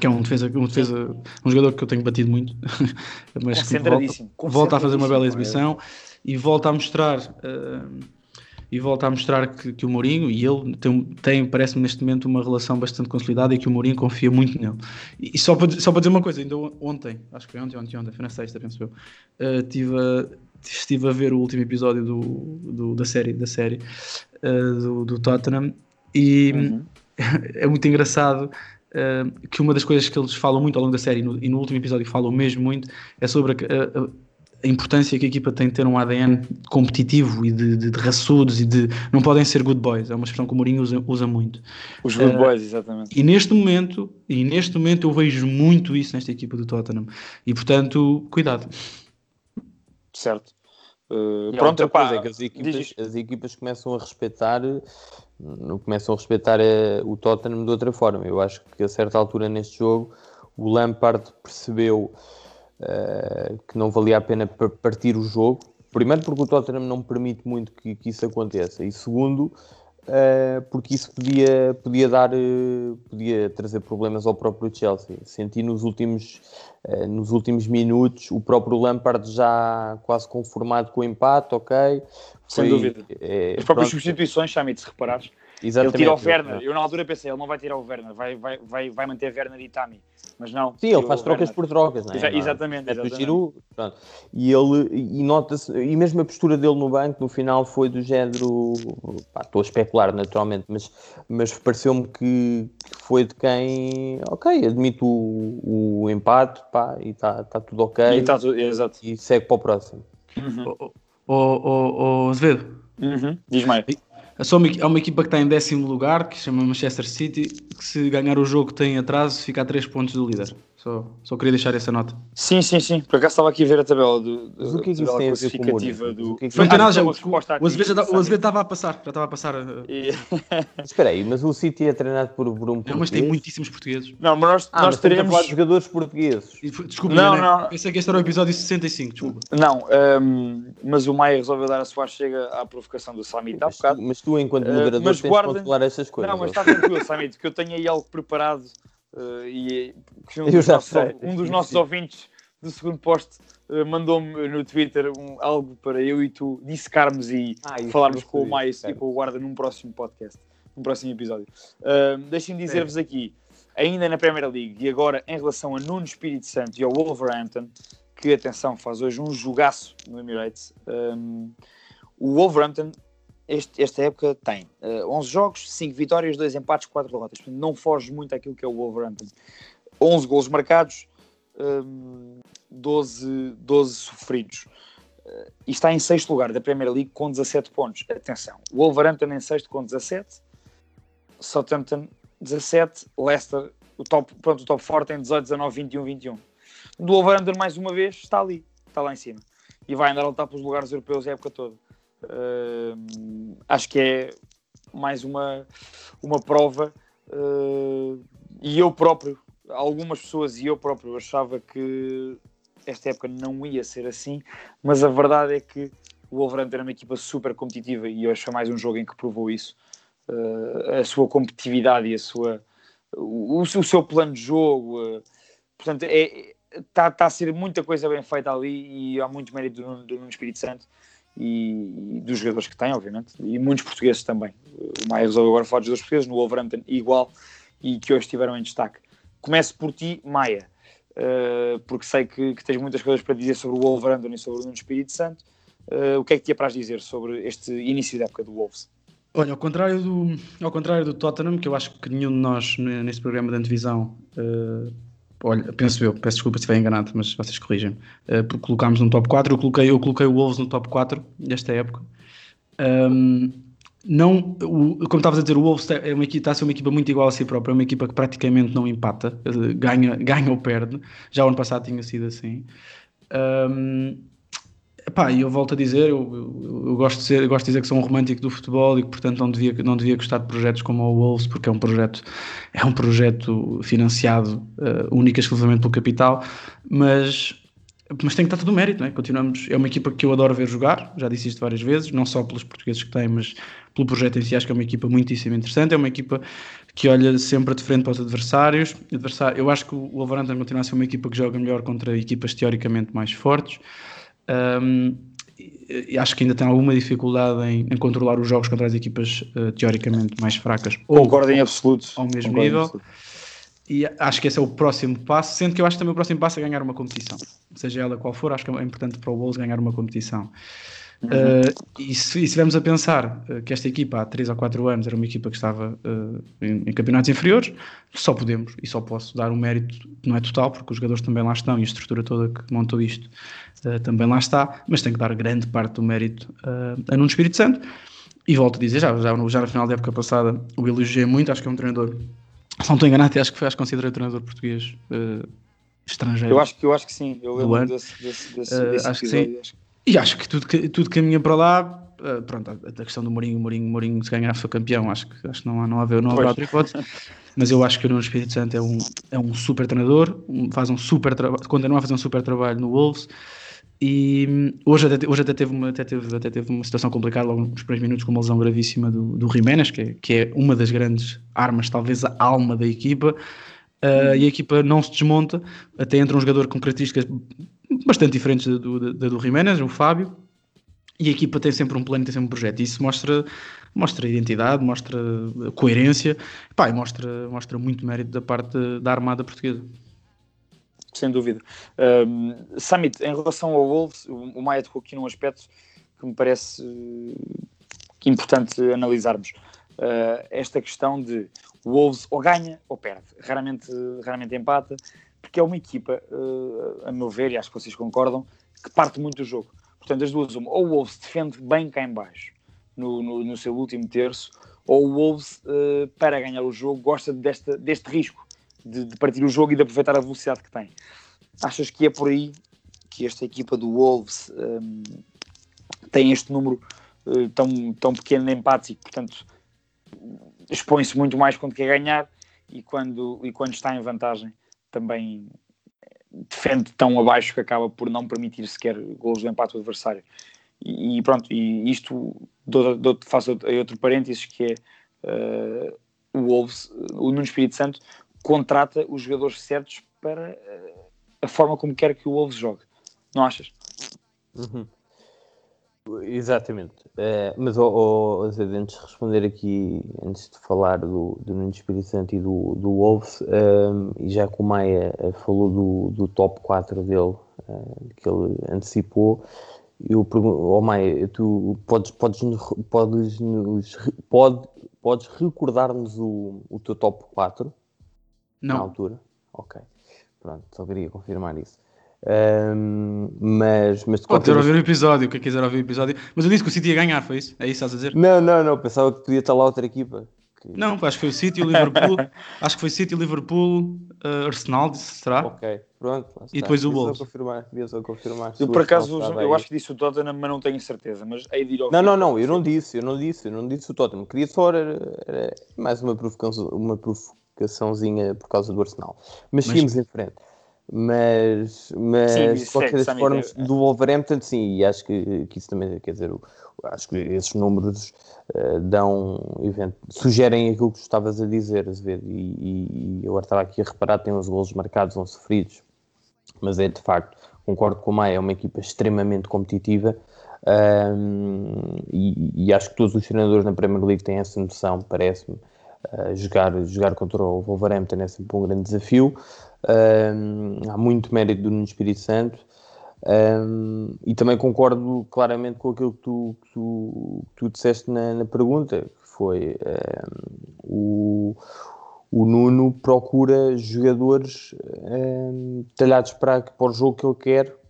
que é um defesa, um defesa, um jogador que eu tenho batido muito, mas que volta, volta a fazer uma bela exibição e volta a mostrar. uh, e volta a mostrar que, que o Mourinho e ele tem, tem parece-me neste momento uma relação bastante consolidada e que o Mourinho confia muito nele. E, e só, para, só para dizer uma coisa, ainda ontem, acho que foi ontem, ontem, ontem, foi na sexta, penso eu, uh, tive a- estive a ver o último episódio do, do- da série, da série uh, do, do Tottenham e Uhum. é muito engraçado uh, que uma das coisas que eles falam muito ao longo da série e no, e no último episódio falam mesmo muito é sobre a, a- a importância que a equipa tem de ter um ADN competitivo e de, de, de raçudos e de não podem ser good boys, é uma expressão que o Mourinho usa, usa muito. Os good Uh, boys, exatamente. E neste momento, e neste momento eu vejo muito isso nesta equipa do Tottenham. E portanto, cuidado. Certo. Uh, pronto, outra coisa é que as equipas, as equipas começam a respeitar começam a respeitar eh, o Tottenham de outra forma. Eu acho que a certa altura neste jogo o Lampard percebeu eh, que não valia a pena pa- partir o jogo. Primeiro porque o Tottenham não permite muito que, que isso aconteça e segundo eh, porque isso podia, podia dar eh, podia trazer problemas ao próprio Chelsea. Senti nos últimos nos últimos minutos o próprio Lampard já quase conformado com o empate, ok. Sem Foi, dúvida. eh, As próprias pronto, substituições, Chamit, se reparares. Exatamente, Ele tira o Werner. Eu na altura pensei, ele não vai tirar o Werner, vai, vai, vai, vai manter Werner e Tami. Mas não. Sim, ele faz o trocas Werner. por trocas, não é? Exa- é? exatamente, o exatamente. Giroud, pronto. E ele, e nota-se, e mesmo a postura dele no banco, no final, foi do género, pá, estou a especular naturalmente, mas, mas pareceu-me que, foi de quem, ok, admito o, o empate, pá, e está tá tudo ok. E tá tudo- exato. E segue para o próximo. Ô oh, Azevedo, Uhum. Diz mais. Há só uma, há uma equipa que está em décimo lugar, que se chama Manchester City, que se ganhar o jogo tem atraso, fica a 3 pontos do líder. Só, só queria deixar essa nota. Sim, sim, sim. Por acaso estava aqui a ver a tabela do, Mas o que é que isso tem classificativa do. O que é que Não tem nada, Acho já, que é o, o Azevedo estava a passar, já estava a passar. eh, E- Espera aí, mas o City é treinado por, por um Não, mas tem português? muitíssimos portugueses. Não, mas nós, Ah, nós mas teremos. jogadores portugueses. Desculpa, Não, enganei. não. pensei que este era o episódio 65, desculpa. Não, hum, mas o Maia resolveu dar a sua chega à provocação do Samit há bocado. mas tu, enquanto Eh, moderador, mas tens guardem- de controlar estas coisas. Não, mas está tranquilo, Samit, que eu tenho aí algo preparado eh, e que um dos, nossos, um dos nossos ouvintes do segundo poste eh, mandou-me no Twitter um- algo para eu e tu dissecarmos e Ah, falarmos com o Mais e com o Guarda num próximo podcast, num próximo episódio. Uh, Deixem-me dizer-vos aqui, ainda na Premier League e agora em relação a Nuno Espírito Santo e ao Wolverhampton, que atenção, faz hoje um jogaço no Emirates. Um, o Wolverhampton, este- esta época, tem uh, 11 jogos, 5 vitórias, 2 empates, 4 derrotas. Não foge muito àquilo que é o Wolverhampton. 11 golos marcados, um, 12, 12 sofridos. Uh, e está em sexto lugar da Premier League com 17 pontos. Atenção, o Wolverhampton em sexto com 17, Southampton 17, Leicester, o top, pronto, o top forte tem 18, 19, 21, 21. Do Wolverhampton, mais uma vez, está ali, está lá em cima. E vai andar a lutar pelos lugares europeus a época toda. Uh, acho que é mais uma, uma prova. uh, e eu próprio, algumas pessoas e eu próprio achava que esta época não ia ser assim, mas a verdade é que o Wolverhampton era uma equipa super competitiva e hoje foi mais um jogo em que provou isso. Uh, a sua competitividade e a sua, o, o seu plano de jogo. uh, portanto, é, está tá a ser muita coisa bem feita ali e há muito mérito do, do Espírito Santo e, e dos jogadores que tem, obviamente, e muitos portugueses também. O Maia resolveu agora falar dos jogadores portugueses, no Wolverhampton igual, e que hoje estiveram em destaque. Começo por ti, Maia, uh, porque sei que, que tens muitas coisas para dizer sobre o Wolverhampton e sobre o Nuno Espírito Santo. Uh, o que é que te apraz dizer sobre este início da época do Wolves? Olha, ao contrário do, ao contrário do Tottenham, que eu acho que nenhum de nós ne- neste programa de antevisão, eh, olha, penso eu, peço desculpa se estiver enganado, mas vocês corrigem, uh, porque colocámos no top 4, eu coloquei, eu coloquei o Wolves no top 4 desta época. Um, não, o, como estavas a dizer, o Wolves é uma equipa, está a ser uma equipa muito igual a si própria, é uma equipa que praticamente não empata, eh, ganha, ganha ou perde. Já o ano passado tinha sido assim. Um, Epá, e eu volto a dizer, eu, eu, eu gosto de ser, gosto de dizer que sou um romântico do futebol e que portanto não devia, não devia gostar de projetos como o Wolves porque é um projeto é um projeto financiado uh, única e exclusivamente pelo capital, mas mas tem que estar todo o mérito, não é? Continuamos, é uma equipa que eu adoro ver jogar, já disse isto várias vezes, não só pelos portugueses que têm, mas pelo projeto em si, acho que é uma equipa muitíssimo interessante, é uma equipa que olha sempre de frente para os adversários, adversário, eu acho que o Wolverhampton continua a ser uma equipa que joga melhor contra equipas teoricamente mais fortes, um, e, acho que ainda tem alguma dificuldade em, em controlar os jogos contra as equipas uh, teoricamente mais fracas. Concordo em absoluto. Ao mesmo Concordo nível. E acho que esse é o próximo passo, sendo que eu acho que também o próximo passo é ganhar uma competição. Seja ela qual for, acho que é importante para o Wolves ganhar uma competição. Uhum. Uh, e se e se estivermos a pensar uh, que esta equipa há 3 ou 4 anos era uma equipa que estava uh, em, em campeonatos inferiores, só podemos e só posso dar um mérito que não é total, porque os jogadores também lá estão e a estrutura toda que montou isto uh, também lá está, mas tenho que dar grande parte do mérito a Nuno Espírito Santo. E volto a dizer, já, já, no- já na final da época passada o elogiei muito, acho que é um treinador, se não estou enganado, até acho que foi, acho que considerei o treinador português estrangeiro. Eu acho que, eu acho que sim. Eu lembro desse, desse, desse, desse acho que sim. acho que- E acho que tudo, que tudo caminha para lá. uh, pronto, a, a questão do Mourinho, Mourinho, Mourinho, se ganhar foi campeão, acho que, acho que não, há, não, há, não haverá Pois. outra hipótese. Mas eu acho que o Nuno Espírito Santo é um, é um super treinador, um- faz um super trabalho, continua a fazer um super trabalho no Wolves. E hum, hoje até, hoje até, teve uma, até, teve, até teve uma situação complicada logo nos primeiros minutos com uma lesão gravíssima do, do Jiménez, que é, que é uma das grandes armas, talvez a alma da equipa. Uh, e a equipa não se desmonta, até entra um jogador com características bastante diferentes da do, da- do Jiménez, o Fábio, e a equipa tem sempre um plano, tem sempre um projeto. Isso mostra, mostra identidade, mostra coerência, pá, e mostra, mostra muito mérito da parte da armada portuguesa. sem dúvida. Um, Summit, em relação ao Wolves, o, Maia tocou aqui num aspecto que me parece uh, que é importante analisarmos. Uh, esta questão de o Wolves ou ganha ou perde, raramente, raramente empata, porque é uma equipa, uh, a meu ver, e acho que vocês concordam, que parte muito do jogo. Portanto, as duas, uma, ou o Wolves defende bem cá em baixo, no, no, no seu último terço, ou o Wolves, uh, para ganhar o jogo, gosta desta, deste risco de, de partir o jogo e de aproveitar a velocidade que tem. Achas que é por aí que esta equipa do Wolves um, tem este número uh, tão, tão pequeno de empates e, portanto, expõe-se muito mais quando quer ganhar e quando, e quando está em vantagem também defende tão abaixo que acaba por não permitir sequer gols do empate do adversário. E, e pronto, e isto dou, dou, faço outro parênteses que é uh, o Wolves, o Nuno Espírito Santo contrata os jogadores certos para uh, a forma como quer que o Wolves jogue. Não achas? Uhum. Exatamente. Uh, mas, oh, oh, antes de responder aqui, antes de falar do, do Nuno Espírito Santo e do, do Wolves, uh, e já que o Maia eh, falou do, do top 4 dele, uh, que ele antecipou, eu pergunto, oh Maia, tu podes, podes, podes, nos, pode, podes recordar-nos o, o teu top 4? Não. Na altura? Ok. Pronto, só queria confirmar isso. Um, mas, mas Pode ter ouvir o episódio, quem quiser ouvir o episódio. Mas eu disse que o City ia ganhar, foi isso? É isso que estás a dizer? Não, não, não. Pensava que podia estar lá outra equipa. Que... Não, acho que foi o City, o Liverpool. acho que foi City, Liverpool, uh, Arsenal, será? Ok, pronto. E depois o Wolves. confirmar, só confirmar. Eu, por acaso, eu acho que disse o Tottenham, mas não tenho certeza. Mas hei de ir ao Não, não, não. Eu não disse, eu não disse, eu não disse o Tottenham. Queria só era, era mais uma provocação, uma provocaçãozinha por causa do Arsenal. Mas, mas... seguimos em frente. Mas, mas sim, de qualquer das formas, do Wolverhampton, sim, e acho que, que isso também, quer dizer, acho que esses números uh, dão, evento, sugerem aquilo que tu estavas a dizer, e, e, e eu estava aqui a reparar, tem os golos marcados ou sofridos, mas é de facto, concordo com o Maia, é uma equipa extremamente competitiva, um, e, e, acho que todos os treinadores na Premier League têm essa noção, parece-me, uh, jogar, jogar contra o Wolverhampton é sempre um grande desafio, há muito mérito do Nuno Espírito Santo. Um, e também concordo claramente com aquilo que tu, que tu, que tu disseste na, na, pergunta, que foi um, o, o Nuno procura jogadores talhados para, para o jogo que ele quer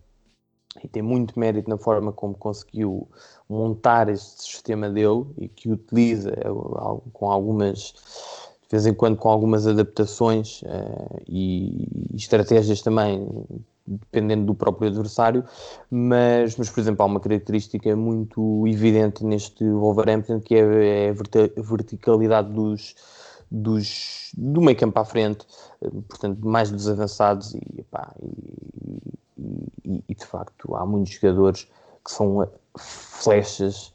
e tem muito mérito na forma como conseguiu montar este sistema dele e que utiliza eh, com algumas de vez em quando com algumas adaptações uh, e, e, estratégias também, dependendo do próprio adversário, mas, mas, por exemplo, há uma característica muito evidente neste Wolverhampton que é, é a verticalidade dos, dos, do meio campo à frente, eh, portanto, mais dos avançados e, epá, e, e, e, de facto há muitos jogadores que são flechas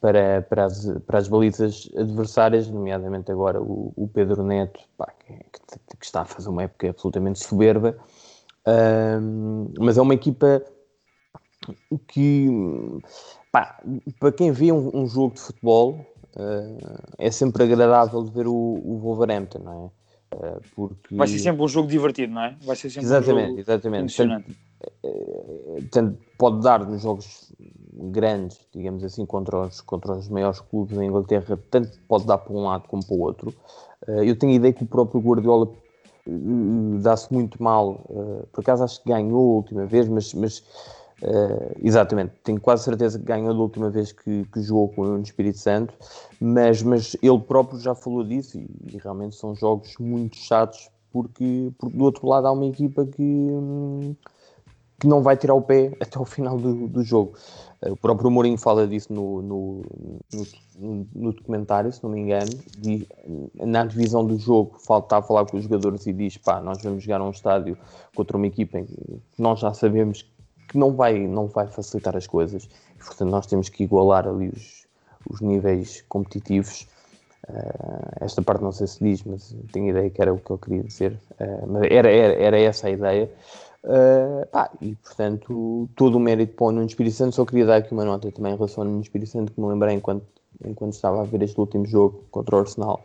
para, para, as, para as balizas adversárias, nomeadamente agora o, o Pedro Neto, pá, que, que, está a fazer uma época absolutamente soberba, mas é uma equipa que, pá, para quem vê um, um jogo de futebol, uh, é sempre agradável ver o, o Wolverhampton, não é? Uh, porque... Vai ser sempre um jogo divertido, não é? Vai ser sempre exatamente, um jogo exatamente. Tanto, tanto pode dar nos jogos grandes, digamos assim, contra os, contra os maiores clubes da Inglaterra, tanto pode dar para um lado como para o outro. Uh, eu tenho a ideia que o próprio Guardiola uh, dá-se muito mal, uh, por acaso acho que ganhou a última vez, mas, mas exatamente, tenho quase certeza que ganhou da última vez que, que jogou com o Espírito Santo, mas, mas ele próprio já falou disso e, e realmente são jogos muito chatos porque, porque do outro lado há uma equipa que. Hum, que não vai tirar o pé até o final do, do jogo. O próprio Mourinho fala disso no, no, no, no documentário, se não me engano. Na divisão do jogo, está a falar com os jogadores e diz: pá, nós vamos jogar a um estádio contra uma equipa em que nós já sabemos que não vai, não vai facilitar as coisas. Portanto, nós temos que igualar ali os, os níveis competitivos. Uh, esta parte não sei se diz, mas tenho ideia que era o que eu queria dizer. Uh, mas era, era, era essa a ideia. Uh, pá, e portanto, todo o mérito para o Nuno Espírito Santo. Só queria dar aqui uma nota também em relação ao Nuno Espírito Santo, que me lembrei enquanto, enquanto estava a ver este último jogo contra o Arsenal.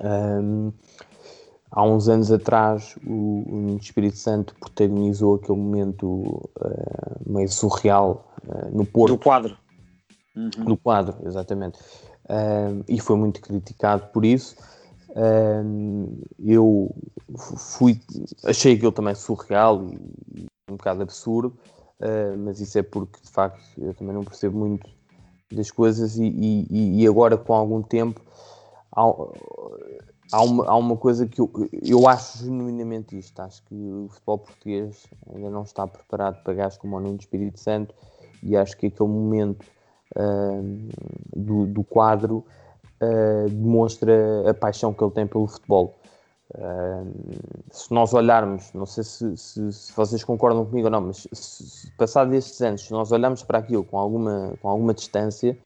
Um, há uns anos atrás, o, o Nuno Espírito Santo protagonizou aquele momento uh, meio surreal uh, no Porto. Do quadro. Uhum. No quadro, exatamente. e foi muito criticado por isso. Eu fui, achei aquilo também surreal e, um bocado absurdo, uh, mas isso é porque de facto eu também não percebo muito das coisas e, e, e agora com algum tempo há uma, há uma coisa que eu, eu acho genuinamente isto. Acho que o futebol português ainda não está preparado para gajos como o Nuno Espírito Santo e acho que aquele momento uh, do, do, quadro uh, demonstra a paixão que ele tem pelo futebol. Uh, se nós olharmos, não sei se, se, se, vocês concordam comigo ou não, mas se, se passado estes anos, se nós olharmos para aquilo com alguma, com alguma distância,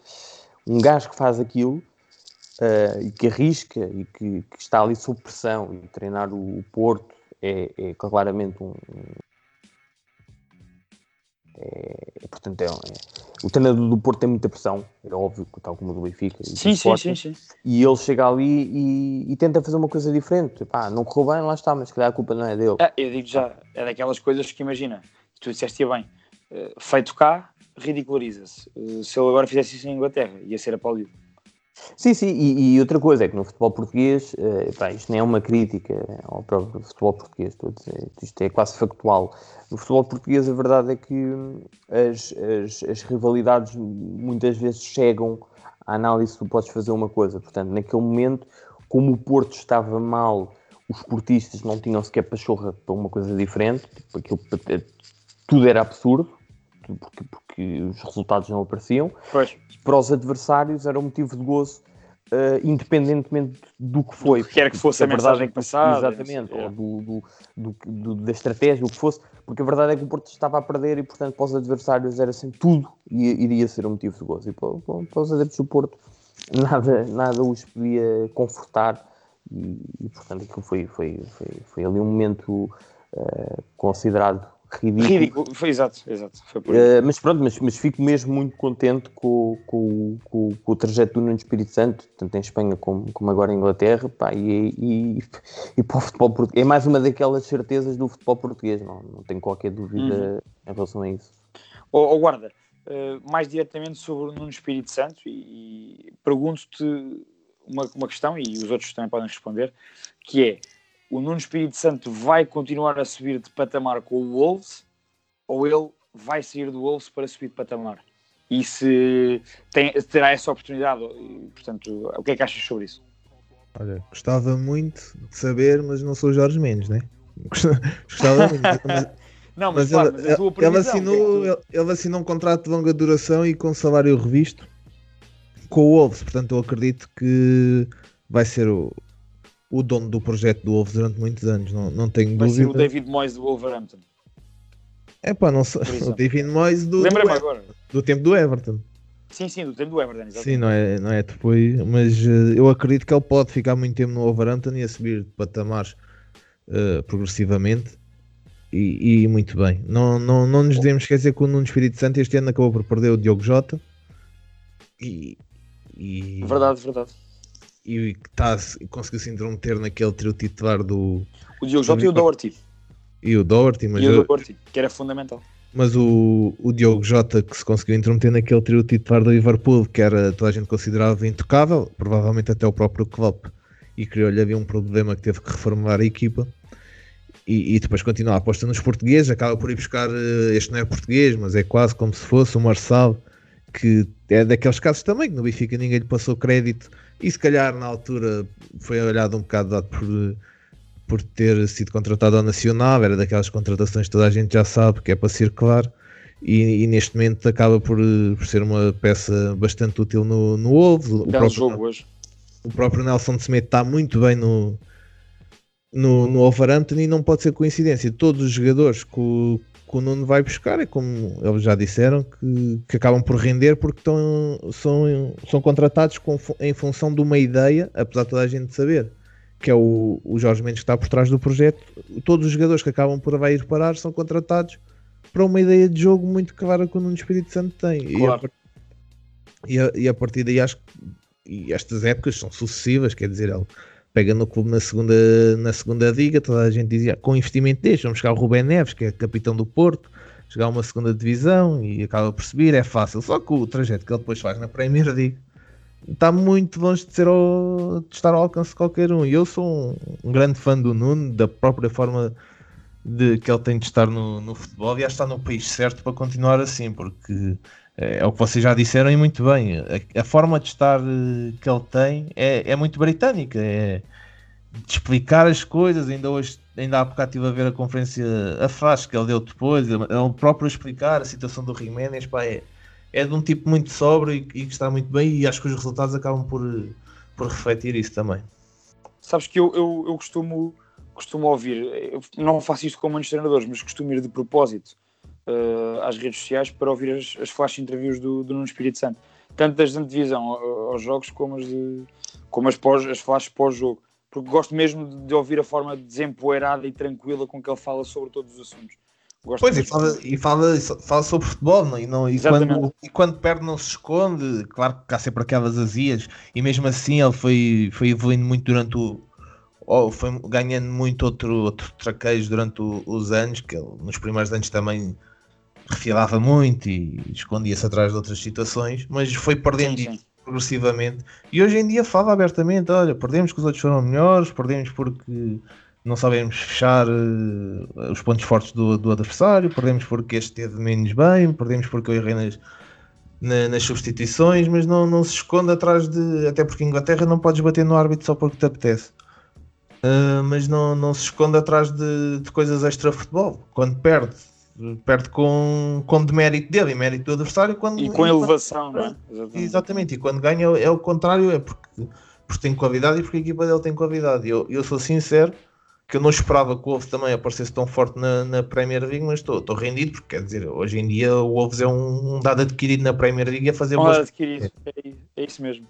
um gajo que faz aquilo uh, e que arrisca e que, que, está ali sob pressão e treinar o, o Porto é, é, claramente um. É, portanto, é, o treinador do Porto tem muita pressão, é óbvio, tal como o do Benfica. E sim, sim, sim, sim, E ele chega ali e, e, tenta fazer uma coisa diferente. Pá, não correu bem, lá está, mas se calhar a culpa não é dele. É, eu digo já, é daquelas coisas que imagina, tu disseste bem, uh, feito cá, ridiculariza-se. Uh, se ele agora fizesse isso em Inglaterra, ia ser aplaudido. Sim, sim, e, e, outra coisa é que no futebol português, uh, pá, isto nem é uma crítica ao próprio futebol português, estou a dizer, isto é quase factual. No futebol português, a verdade é que as, as, as rivalidades muitas vezes chegam à análise se tu podes fazer uma coisa. Portanto, naquele momento, como o Porto estava mal, os portistas não tinham sequer pachorra para uma coisa diferente, aquilo, tudo era absurdo, porque, porque os resultados não apareciam. Pois para os adversários era um motivo de gozo, uh, independentemente do que foi. Do que quer que fosse a, a mensagem que passava. Exatamente, ou do, do, do, da estratégia, o que fosse, porque a verdade é que o Porto estava a perder e, portanto, para os adversários era sempre tudo e iria ser um motivo de gozo. E para, para os adeptos do Porto, nada, nada os podia confortar e, e portanto, aquilo foi, foi, foi, foi ali um momento uh, considerado ridículo. Ridículo, foi exato, exato. Foi uh, mas pronto, mas, mas fico mesmo muito contente com, com, com, com o trajeto do Nuno Espírito Santo, tanto em Espanha como, como agora em Inglaterra, pá, e, e, e para o futebol português. É mais uma daquelas certezas do futebol português, não, não tenho qualquer dúvida uhum. em relação a isso. Oh, oh guarda, uh, mais diretamente sobre o Nuno Espírito Santo, e, e pergunto-te uma, uma questão, e os outros também podem responder, que é o Nuno Espírito Santo vai continuar a subir de patamar com o Wolves ou ele vai sair do Wolves para subir de patamar? E se tem, terá essa oportunidade, portanto, o que é que achas sobre isso? Olha, gostava muito de saber, mas não sou Jorge Mendes, né? Gostava muito. Mas, não, mas, mas, claro, ele, mas previsão, ele, assinou, é ele, ele, assinou um contrato de longa duração e com salário revisto com o Wolves, portanto eu acredito que vai ser o, o dono do projeto do Wolves durante muitos anos, não, não tenho Vai dúvida. Ser o David Moyes do Wolverhampton. É pá, não sei. O David Moyes do, do, agora. do tempo do Everton. Sim, sim, do tempo do Everton. Exatamente. Sim, não é, não é depois, mas uh, eu acredito que ele pode ficar muito tempo no Wolverhampton e a subir de patamares uh, progressivamente. E, e, muito bem. Não, não, não nos devemos esquecer que o Nuno Espírito Santo este ano acabou por perder o Diogo Jota. E, e... Verdade, verdade e que tá, conseguiu se intrometer naquele trio titular do. O Diogo Jota e o Doherty. E o Doherty, mas. E o Doherty, que era fundamental. Mas o, o Diogo Jota que se conseguiu intrometer naquele trio titular do Liverpool, que era toda a gente considerava intocável, provavelmente até o próprio Klopp, e criou-lhe havia um problema que teve que reformular a equipa. E, e, depois continua a aposta nos portugueses, acaba por ir buscar, eh, este não é português, mas é quase como se fosse o Marçal, que é daqueles casos também, que no Benfica ninguém lhe passou crédito e se calhar na altura foi olhado um bocado dado por, por ter sido contratado ao Nacional, era daquelas contratações que toda a gente já sabe que é para circular. E, e neste momento acaba por, por, ser uma peça bastante útil no, no Wolves. O próprio, jogo hoje. o próprio Nelson Semedo está muito bem no, no, no Wolverhampton e não pode ser coincidência. Todos os jogadores que o, que o Nuno vai buscar, é como eles já disseram, que, que acabam por render porque estão, são, são contratados com, em função de uma ideia, apesar de toda a gente saber que é o, o Jorge Mendes que está por trás do projeto. Todos os jogadores que acabam por vai ir parar são contratados para uma ideia de jogo muito clara que o Nuno Espírito Santo tem. Claro. E, a, e, a, e a partir daí acho que e estas épocas são sucessivas, quer dizer, ele pega no clube na segunda, na segunda liga, toda a gente dizia com investimento deste, vamos chegar o Rubén Neves, que é capitão do Porto, chegar a uma segunda divisão e acaba por subir, é fácil. Só que o trajeto que ele depois faz na Premier League está muito longe de, ser ao, de estar ao alcance de qualquer um. E eu sou um, um, grande fã do Nuno, da própria forma de, que ele tem de estar no, no futebol e acho que está no país certo para continuar assim, porque é, é o que vocês já disseram e muito bem. A, a, forma de estar eh, que ele tem é, é muito britânica. É, de explicar as coisas. Ainda hoje, ainda há bocado estive a ver a conferência, a flash que ele deu depois, ele próprio explicar a situação do Jiménez, pá, é, é de um tipo muito sóbrio e, e que está muito bem e acho que os resultados acabam por, por refletir isso também. Sabes que eu, eu, eu costumo, costumo ouvir, eu não faço isto com muitos treinadores, mas costumo ir de propósito uh, às redes sociais para ouvir as, as flash interviews do, do Nuno Espírito Santo, tanto das de antevisão aos jogos como as, de, como as, pós, as flashes pós-jogo, porque gosto mesmo de, de ouvir a forma desempoeirada e tranquila com que ele fala sobre todos os assuntos. Gosto pois, e fala, e fala, fala sobre futebol, não? E, não, e, quando, e quando perde não se esconde, claro que há sempre aquelas azias, e mesmo assim ele foi, foi evoluindo muito durante o. Oh, foi ganhando muito outro, outro traquejo durante o, os anos, que ele nos primeiros anos também refilava muito e escondia-se atrás de outras situações, mas foi perdendo sim, sim. progressivamente. E hoje em dia fala abertamente: olha, perdemos que os outros foram melhores, perdemos porque não sabemos fechar uh, os pontos fortes do, do, adversário, perdemos porque este teve menos bem, perdemos porque eu errei nas, na, nas substituições, mas não, não se esconde atrás de. Até porque Inglaterra não podes bater no árbitro só porque te apetece. Uh, mas não, não se esconde atrás de, de coisas extra-futebol. Quando perde, perde com, com demérito dele e mérito do adversário. Quando, e com elevação, não é? Exatamente. Exatamente. E quando ganha é o contrário, é porque, porque tem qualidade e porque a equipa dele tem qualidade. Eu, eu sou sincero que eu não esperava que o Wolves também aparecesse tão forte na, na Premier League, mas estou, estou rendido, porque quer dizer, hoje em dia o Wolves é um, um dado adquirido na Premier League a fazer um boas... adquirido, é, é, isso mesmo.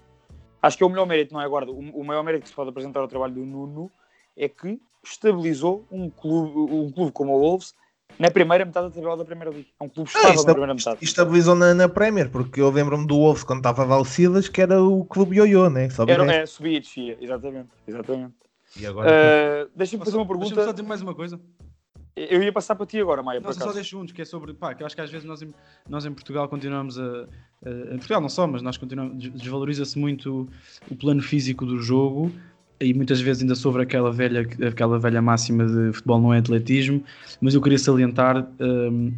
Acho que é o melhor mérito, não é agora, o, o maior mérito que se pode apresentar ao trabalho do Nuno é que estabilizou um clube, um clube como o Wolves na primeira metade da tabela da Premier League. É um clube ah, estável ah, na primeira metade. Estabilizou na, na Premier, porque eu lembro-me do Wolves quando estava Silas, que era o clube ioiô, né? Era, é, subia e descia, exatamente, exatamente. E agora. Uh, Deixa-me fazer uma pergunta. Deixa-me só dizer mais uma coisa. Eu ia passar para ti agora, Maia. Não, só deixo um, que é sobre. Pá, que eu acho que às vezes nós, nós em Portugal continuamos a, a. Em Portugal não só, mas nós continuamos. Desvaloriza-se muito o plano físico do jogo e muitas vezes ainda sobre aquela velha, aquela velha máxima de futebol não é atletismo, mas eu queria salientar um,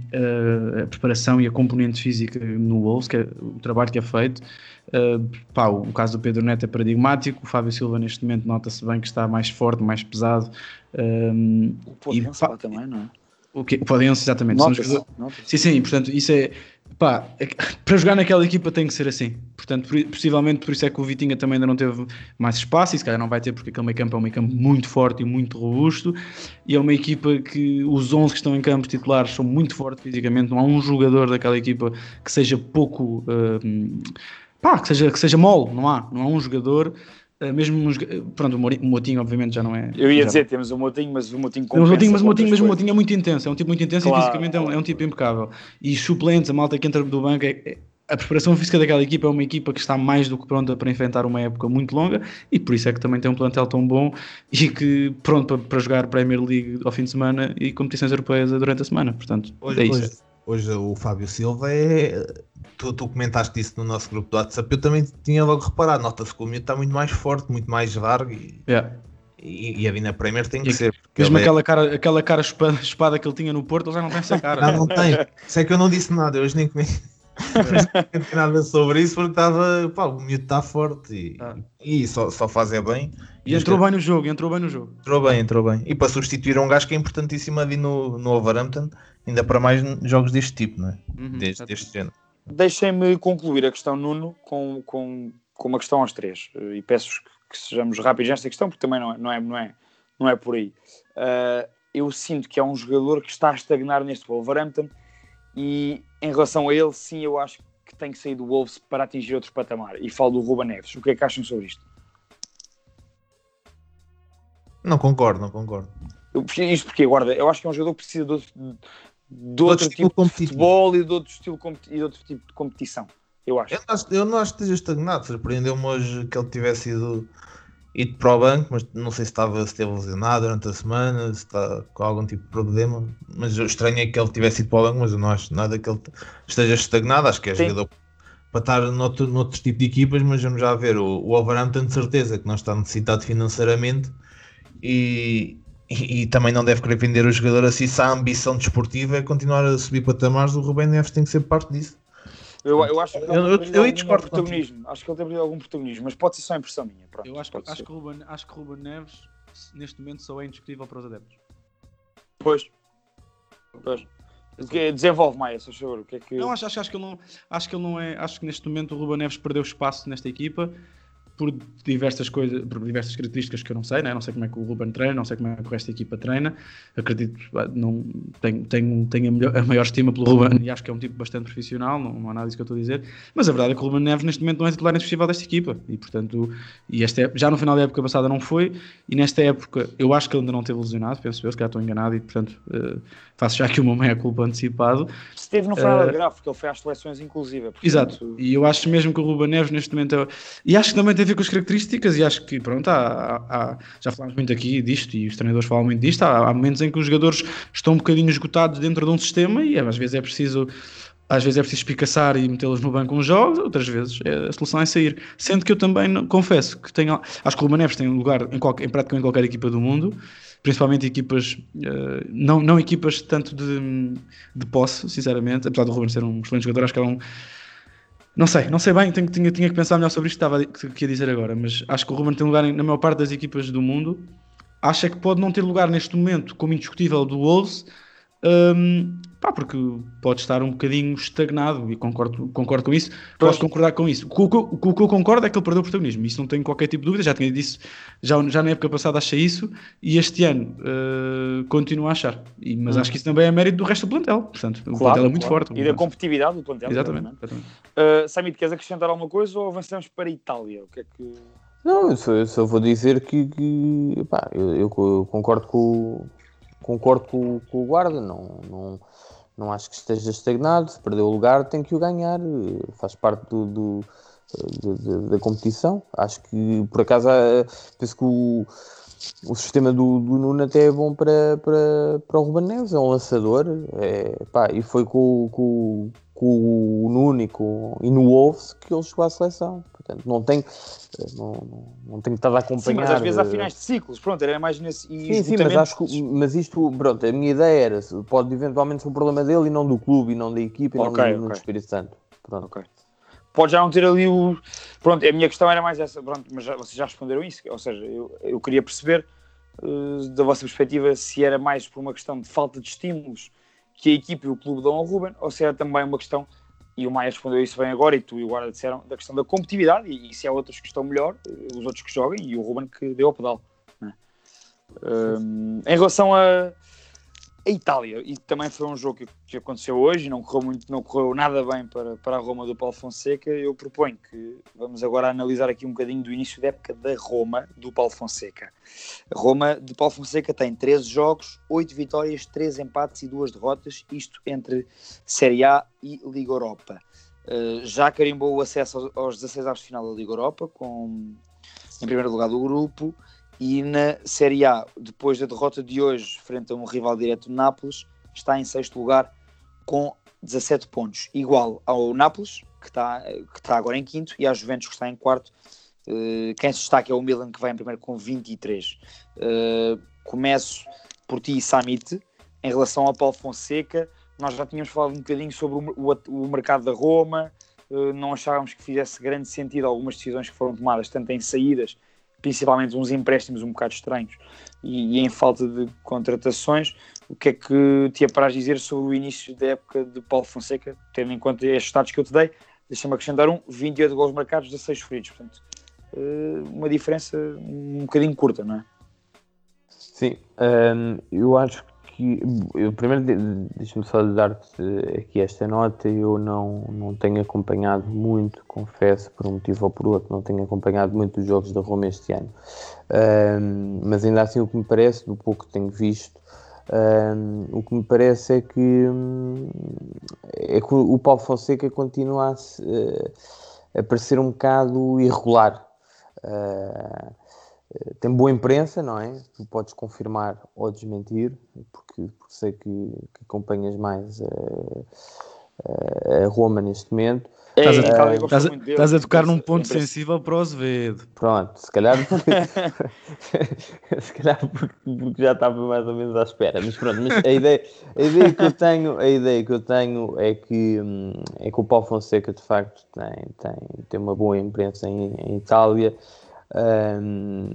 a, preparação e a componente física no Wolves, que é o trabalho que é feito. Uh, pá, o, caso do Pedro Neto é paradigmático, o Fábio Silva neste momento nota-se bem que está mais forte, mais pesado. Um, o Podense também, não é? O, que, o Podense, exatamente. Nota jogadores... Nota sim, sim, portanto, isso é pá, é para jogar naquela equipa tem que ser assim. Portanto, possivelmente por isso é que o Vitinha também ainda não teve mais espaço e se calhar não vai ter porque aquele meio campo é um meio campo muito forte e muito robusto. E é uma equipa que os 11 que estão em campo titulares são muito fortes fisicamente, não há um jogador daquela equipa que seja pouco uh, pá, que seja, que seja mole, não há, não há um jogador mesmo nos, pronto, o Motinho obviamente já não é. Eu ia dizer, temos o Motinho, mas o Motinho compensa. Motinho, mas o Motinho, mas o Motinho é muito intenso, é um tipo muito intenso claro. e fisicamente é um, é um, tipo impecável. E suplentes, a malta que entra do banco, é, é, a preparação física daquela equipa é uma equipa que está mais do que pronta para enfrentar uma época muito longa e por isso é que também tem um plantel tão bom e que pronto para, para jogar Premier League ao fim de semana e competições europeias durante a semana. Portanto, hoje, é isso. Hoje, hoje o Fábio Silva é tu, tu comentaste isso no nosso grupo do WhatsApp, eu também tinha logo reparado, nota-se que o miúdo está muito mais forte, muito mais largo e, yeah. e, e a Vina Premier tem que e, ser. Mesmo aquela, é... cara, aquela cara espada, espada, que ele tinha no Porto, ele já não tem essa cara. não, não tem. Sei que eu não disse nada, hoje nem comi. não tem nada sobre isso porque estava, pá, o miúdo está forte e, ah. e só, só faz é bem. E, entrou bem no jogo, entrou bem no jogo. Entrou bem, entrou bem. E para substituir um gajo que é importantíssimo ali no, no Overhampton, ainda para mais jogos deste tipo, não é? Uhum, deste, deste género. Deixem-me concluir a questão Nuno com, com, com uma questão aos três eh, e peço que, que sejamos rápidos nesta questão porque também não é, não é, não é, não é por aí. Uh, eu sinto que é um jogador que está a estagnar neste Wolverhampton e em relação a ele, sim, eu acho que tem que sair do Wolves para atingir outro patamar. E falo do Ruba Neves. O que é que acham sobre isto? Não concordo, não concordo. Eu, isto porque, guarda, eu acho que é um jogador que precisa de, de outro, outro tipo de futebol e de outro, estilo, e de outro tipo de competição. Eu acho. Eu não, eu não acho que esteja estagnado. Surpreendeu-me hoje que ele tivesse ido, ido para o banco, mas não sei se estava se esteve lesionado durante a semana, se está com algum tipo de problema. Mas o estranho é que ele tivesse ido para o banco, mas eu não acho nada que ele esteja estagnado. Acho que é Sim. jogador para estar noutro, noutro tipo de equipas, mas vamos já ver. O, o Wolverhampton de certeza que não está necessitado financeiramente e, e, e, também não deve querer vender o jogador assim se a ambição desportiva é continuar a subir patamares, o Rubem Neves tem que ser parte disso. Eu, eu acho que ele eu, eu, eu discordo protagonismo. Acho que ele tem perdido algum protagonismo, mas pode ser só impressão minha. Pronto, eu acho, que, acho, que Ruben, acho que Ruben Neves neste momento só é indiscutível para os adeptos. Pois. Pois. Que- Desenvolve mais, se favor. O que é que. Não, acho, acho, acho que ele não, acho que ele não é. Acho que neste momento o Ruben Neves perdeu espaço nesta equipa por diversas coisas, por diversas características que eu não sei, né? não sei como é que o Ruben treina, não sei como é que o resto da equipa treina. Acredito, não tenho, tenho, tenho a, melhor- a maior estima pelo Ruben e acho que é um tipo bastante profissional, não, não há nada disso que eu estou a dizer. Mas a verdade é que o Ruben Neves neste momento não é titular indiscutível desta equipa e portanto, e esta época- já no final da época passada não foi e nesta época eu acho que ele ainda não teve lesionado, penso eu, se calhar estou enganado e portanto eh, faço já aqui uma meia culpa antecipado. Se teve no final da grave, porque ele foi às seleções inclusive. portanto, Exato, e eu acho mesmo que o Ruben Neves neste momento é... e acho que também tem a ver com as características e acho que pronto, há, há- já falámos muito aqui disto e os treinadores falam muito disto, há, há momentos em que os jogadores estão um bocadinho esgotados dentro de um sistema e às vezes é preciso às vezes é preciso espicaçar e metê-los no banco uns jogos, outras vezes é- a solução é sair. Sendo que eu também confesso que tenho, acho que o Ruben Neves tem um lugar em, qualquer, em praticamente qualquer equipa do mundo, principalmente equipas, eh, não, não equipas tanto de, de posse, sinceramente, apesar do Ruben ser um excelente jogador, acho que é um, não sei, não sei bem, tenho, tinha, tinha que pensar melhor sobre isto que estava que, que ia dizer agora, mas acho que o Ruben tem lugar na maior parte das equipas do mundo. Acho é que pode não ter lugar neste momento como indiscutível do Wolves, hum, pá, porque pode estar um bocadinho estagnado e concordo, concordo com isso. Posso concordar com isso. O que, eu- o que eu concordo é que ele perdeu o protagonismo, isso não tenho qualquer tipo de dúvida. Já tinha dito, já, já na época passada achei isso e este ano uh, continuo a achar. E- mas Hum. acho que isso também é mérito do resto do plantel. Portanto, o Claro, plantel é muito claro. forte. E da competitividade do plantel. Exatamente. exatamente. exatamente. Uh, Samit, queres acrescentar alguma coisa ou avançamos para a Itália? O que é que. Não, eu só, eu só vou dizer que, que, pá, eu, eu co- concordo com, o- concordo com, com o guarda, não, não, não acho que esteja estagnado, se perdeu o lugar tem que o ganhar, eh, faz parte do, do- de- de- da competição. Acho que por acaso eh, penso que o, o sistema do, do Nuno até é bom para, para, para o Ruben Neves, é um lançador, é, pá, e foi com, com, com o Nuno e, no Wolves que ele chegou à seleção. Portanto, não tenho, não, não, tenho estado a acompanhar. Sim, mas às vezes há eh, finais de ciclos. Pronto, era mais nesse. E Sim, sim, mas acho que mas isto, pronto, a minha ideia era, pode eventualmente ser um problema dele e não do clube e não da equipa e Ok, não do, do ok. Espírito Santo. Pronto. Ok. Pode já não ter ali o. Pronto, a minha questão era mais essa, pronto, mas já, vocês já responderam isso. Ou seja, eu, eu queria perceber, eh, da vossa perspectiva, se era mais por uma questão de falta de estímulos que a equipe e o clube dão ao Ruben, ou se era também uma questão, e o Maia respondeu isso bem agora, e tu e o Guarda disseram, da questão da competitividade, e, e se há outros que estão melhor, eh, os outros que joguem, e o Ruben que deu ao pedal. né? Um, em relação a, a Itália, e também foi um jogo que, aconteceu hoje, não correu, muito, não correu nada bem para, para a Roma do Paulo Fonseca. Eu proponho que vamos agora analisar aqui um bocadinho do início da época da Roma do Paulo Fonseca. A Roma de Paulo Fonseca tem 13 jogos, 8 vitórias, 3 empates e 2 derrotas, isto entre Série A e Liga Europa. Uh, já carimbou o acesso aos, aos 16 aos de final da Liga Europa, com, em primeiro lugar do grupo, e na Série A, depois da derrota de hoje frente a um rival direto Nápoles, está em sexto lugar com 17 pontos, igual ao Nápoles, que está, que está agora em quinto, e à Juventus, que está em quarto. Uh, quem se destaca é o Milan, que vai em primeiro com 23. Uh, começo por ti, Samit, em relação ao Paulo Fonseca. Nós já tínhamos falado um bocadinho sobre o, o, o mercado da Roma, uh, não achávamos que fizesse grande sentido algumas decisões que foram tomadas, tanto em saídas principalmente uns empréstimos um bocado estranhos e, e, em falta de contratações, o que é que te apraz dizer sobre o início da época de Paulo Fonseca, tendo em conta estes dados que eu te dei, deixa-me acrescentar um, 28 gols marcados, 16 feridos, portanto, uma diferença um bocadinho curta, não é? Sim, um, eu acho que, eu, primeiro deixa-me só dar-te aqui esta nota, eu não, não tenho acompanhado muito, confesso, por um motivo ou por outro, não tenho acompanhado muito os jogos da Roma este ano, um, mas ainda assim o que me parece, do pouco que tenho visto, um, o que me parece é que, é que o Paulo Fonseca continua a, a parecer um bocado irregular. Uh, tem boa imprensa, não é? Tu podes confirmar ou desmentir, porque, porque sei que, que, acompanhas mais a, a, Roma neste momento. Estás a, tocar, estás a, estás a tocar num ponto sensível para o Azevedo. Pronto, se calhar, se calhar porque, porque, já estava mais ou menos à espera. Mas pronto, mas a ideia, a ideia que eu tenho, a ideia que eu tenho é que é que o Paulo Fonseca de facto tem, tem, tem uma boa imprensa em, em Itália. Ahm,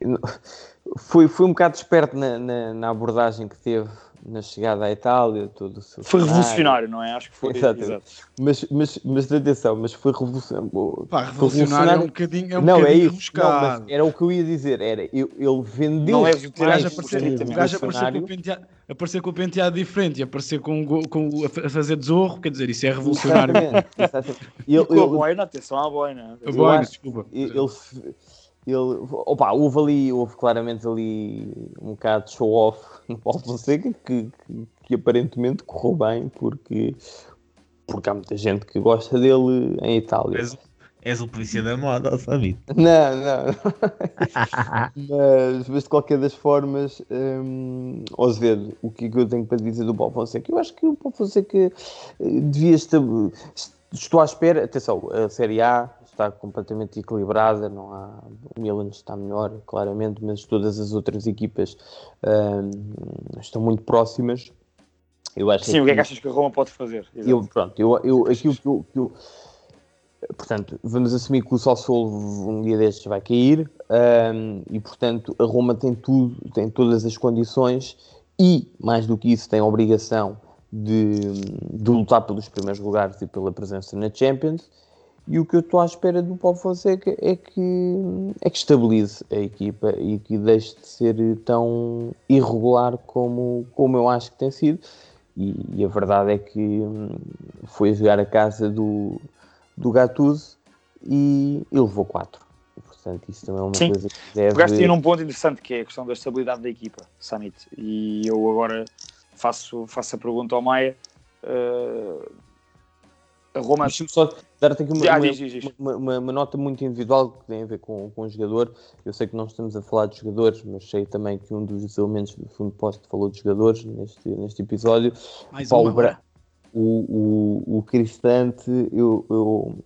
foi, foi um bocado esperto na, na, na abordagem que teve na chegada à Itália, todo o seu Foi cenário. revolucionário, não é? Acho que foi. Exato. Mas, mas, mas atenção, mas foi revolucionário. Pá, revolucionário é um bocadinho, é um não, é bocadinho isso. Não, era o que eu ia dizer. Era, eu, ele vendeu Não é O gajo mais aparecer, estritamente o gajo aparecer, com o penteado, aparecer com o penteado diferente e aparecer com, com a fa- a fazer desorro, quer dizer, isso é revolucionário. Exatamente, exatamente. E ele- Com a ele- boina, atenção à boina. A boina, desculpa. ele, ele, ele- opa, houve ali, houve claramente ali um bocado de show-off no Paulo Fonseca que, que, que aparentemente correu bem porque, porque há muita gente que gosta dele em Itália. És, és o polícia da moda, sabe? Não, não. mas, mas de qualquer das formas, hum, Azevedo, o que é que eu tenho para dizer do Paulo Fonseca? Eu acho que o Paulo Fonseca eh, devia estar. Estou à espera, atenção, a Série A está completamente equilibrada, não há. O Milan está melhor, claramente, mas todas as outras equipas hum, estão muito próximas. Eu acho Sim, o que é que achas que a Roma pode fazer? Exato. eu, pronto, eu, eu, aquilo que eu, que eu- Portanto, vamos assumir que o Sassuolo um dia destes vai cair ahm, e, portanto, a Roma tem tudo, tem todas as condições e, mais do que isso, tem a obrigação de, de lutar pelos primeiros lugares e pela presença na Champions. E o que eu estou à espera do Paulo Fonseca é que, é que estabilize a equipa e que deixe de ser tão irregular como, como eu acho que tem sido. E, e a verdade é que hum, foi jogar a casa do, do Gattuso e, e levou 4. Portanto, isso também é uma Sim. coisa que deve... Pegaste num ponto interessante que é a questão da estabilidade da equipa, Summit. E eu agora faço, faço a pergunta ao Maia. eh, a Roma. Deixa-me só dar-te aqui uma, Ah, uma, diz, diz, diz. uma- uma- uma nota muito individual que tem a ver com, com o jogador. Eu sei que não estamos a falar de jogadores, mas sei também que um dos elementos do fundo posto falou de jogadores neste, neste episódio. Mais Paulo uma Bra- o, o, o Cristante, eu, eu,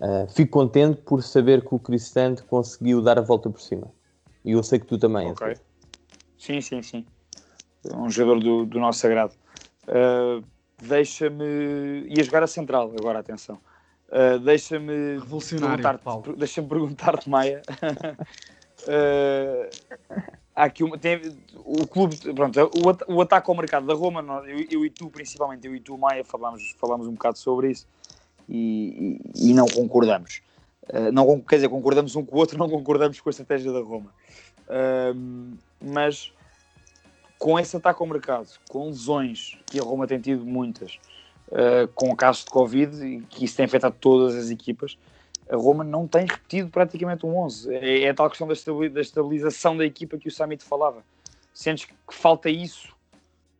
ah, fico contente por saber que o Cristante conseguiu dar a volta por cima. E eu sei que tu também. Ok. Sim, sim, sim. É Um jogador do, do nosso sagrado. Uh, deixa-me. ia jogar a central, agora atenção. Uh, deixa-me perguntar-te, Paulo. deixa-me perguntar-te, Maia. Uh, há aqui uma, tem, o clube, pronto, o, o ataque ao mercado da Roma, nós- eu, eu e tu, principalmente eu e tu, Maia, falámos, falámos um bocado sobre isso e, e- e não concordamos. Uh, não, quer dizer, concordamos um com o outro, não concordamos com a estratégia da Roma. Mas com esse ataque ao mercado, com lesões, que a Roma tem tido muitas, uh, com casos de Covid, e que isso tem afetado todas as equipas, a Roma não tem repetido praticamente um 11. É, é a tal questão da, estabili- da estabilização da equipa que o Samit falava. Sentes que falta isso,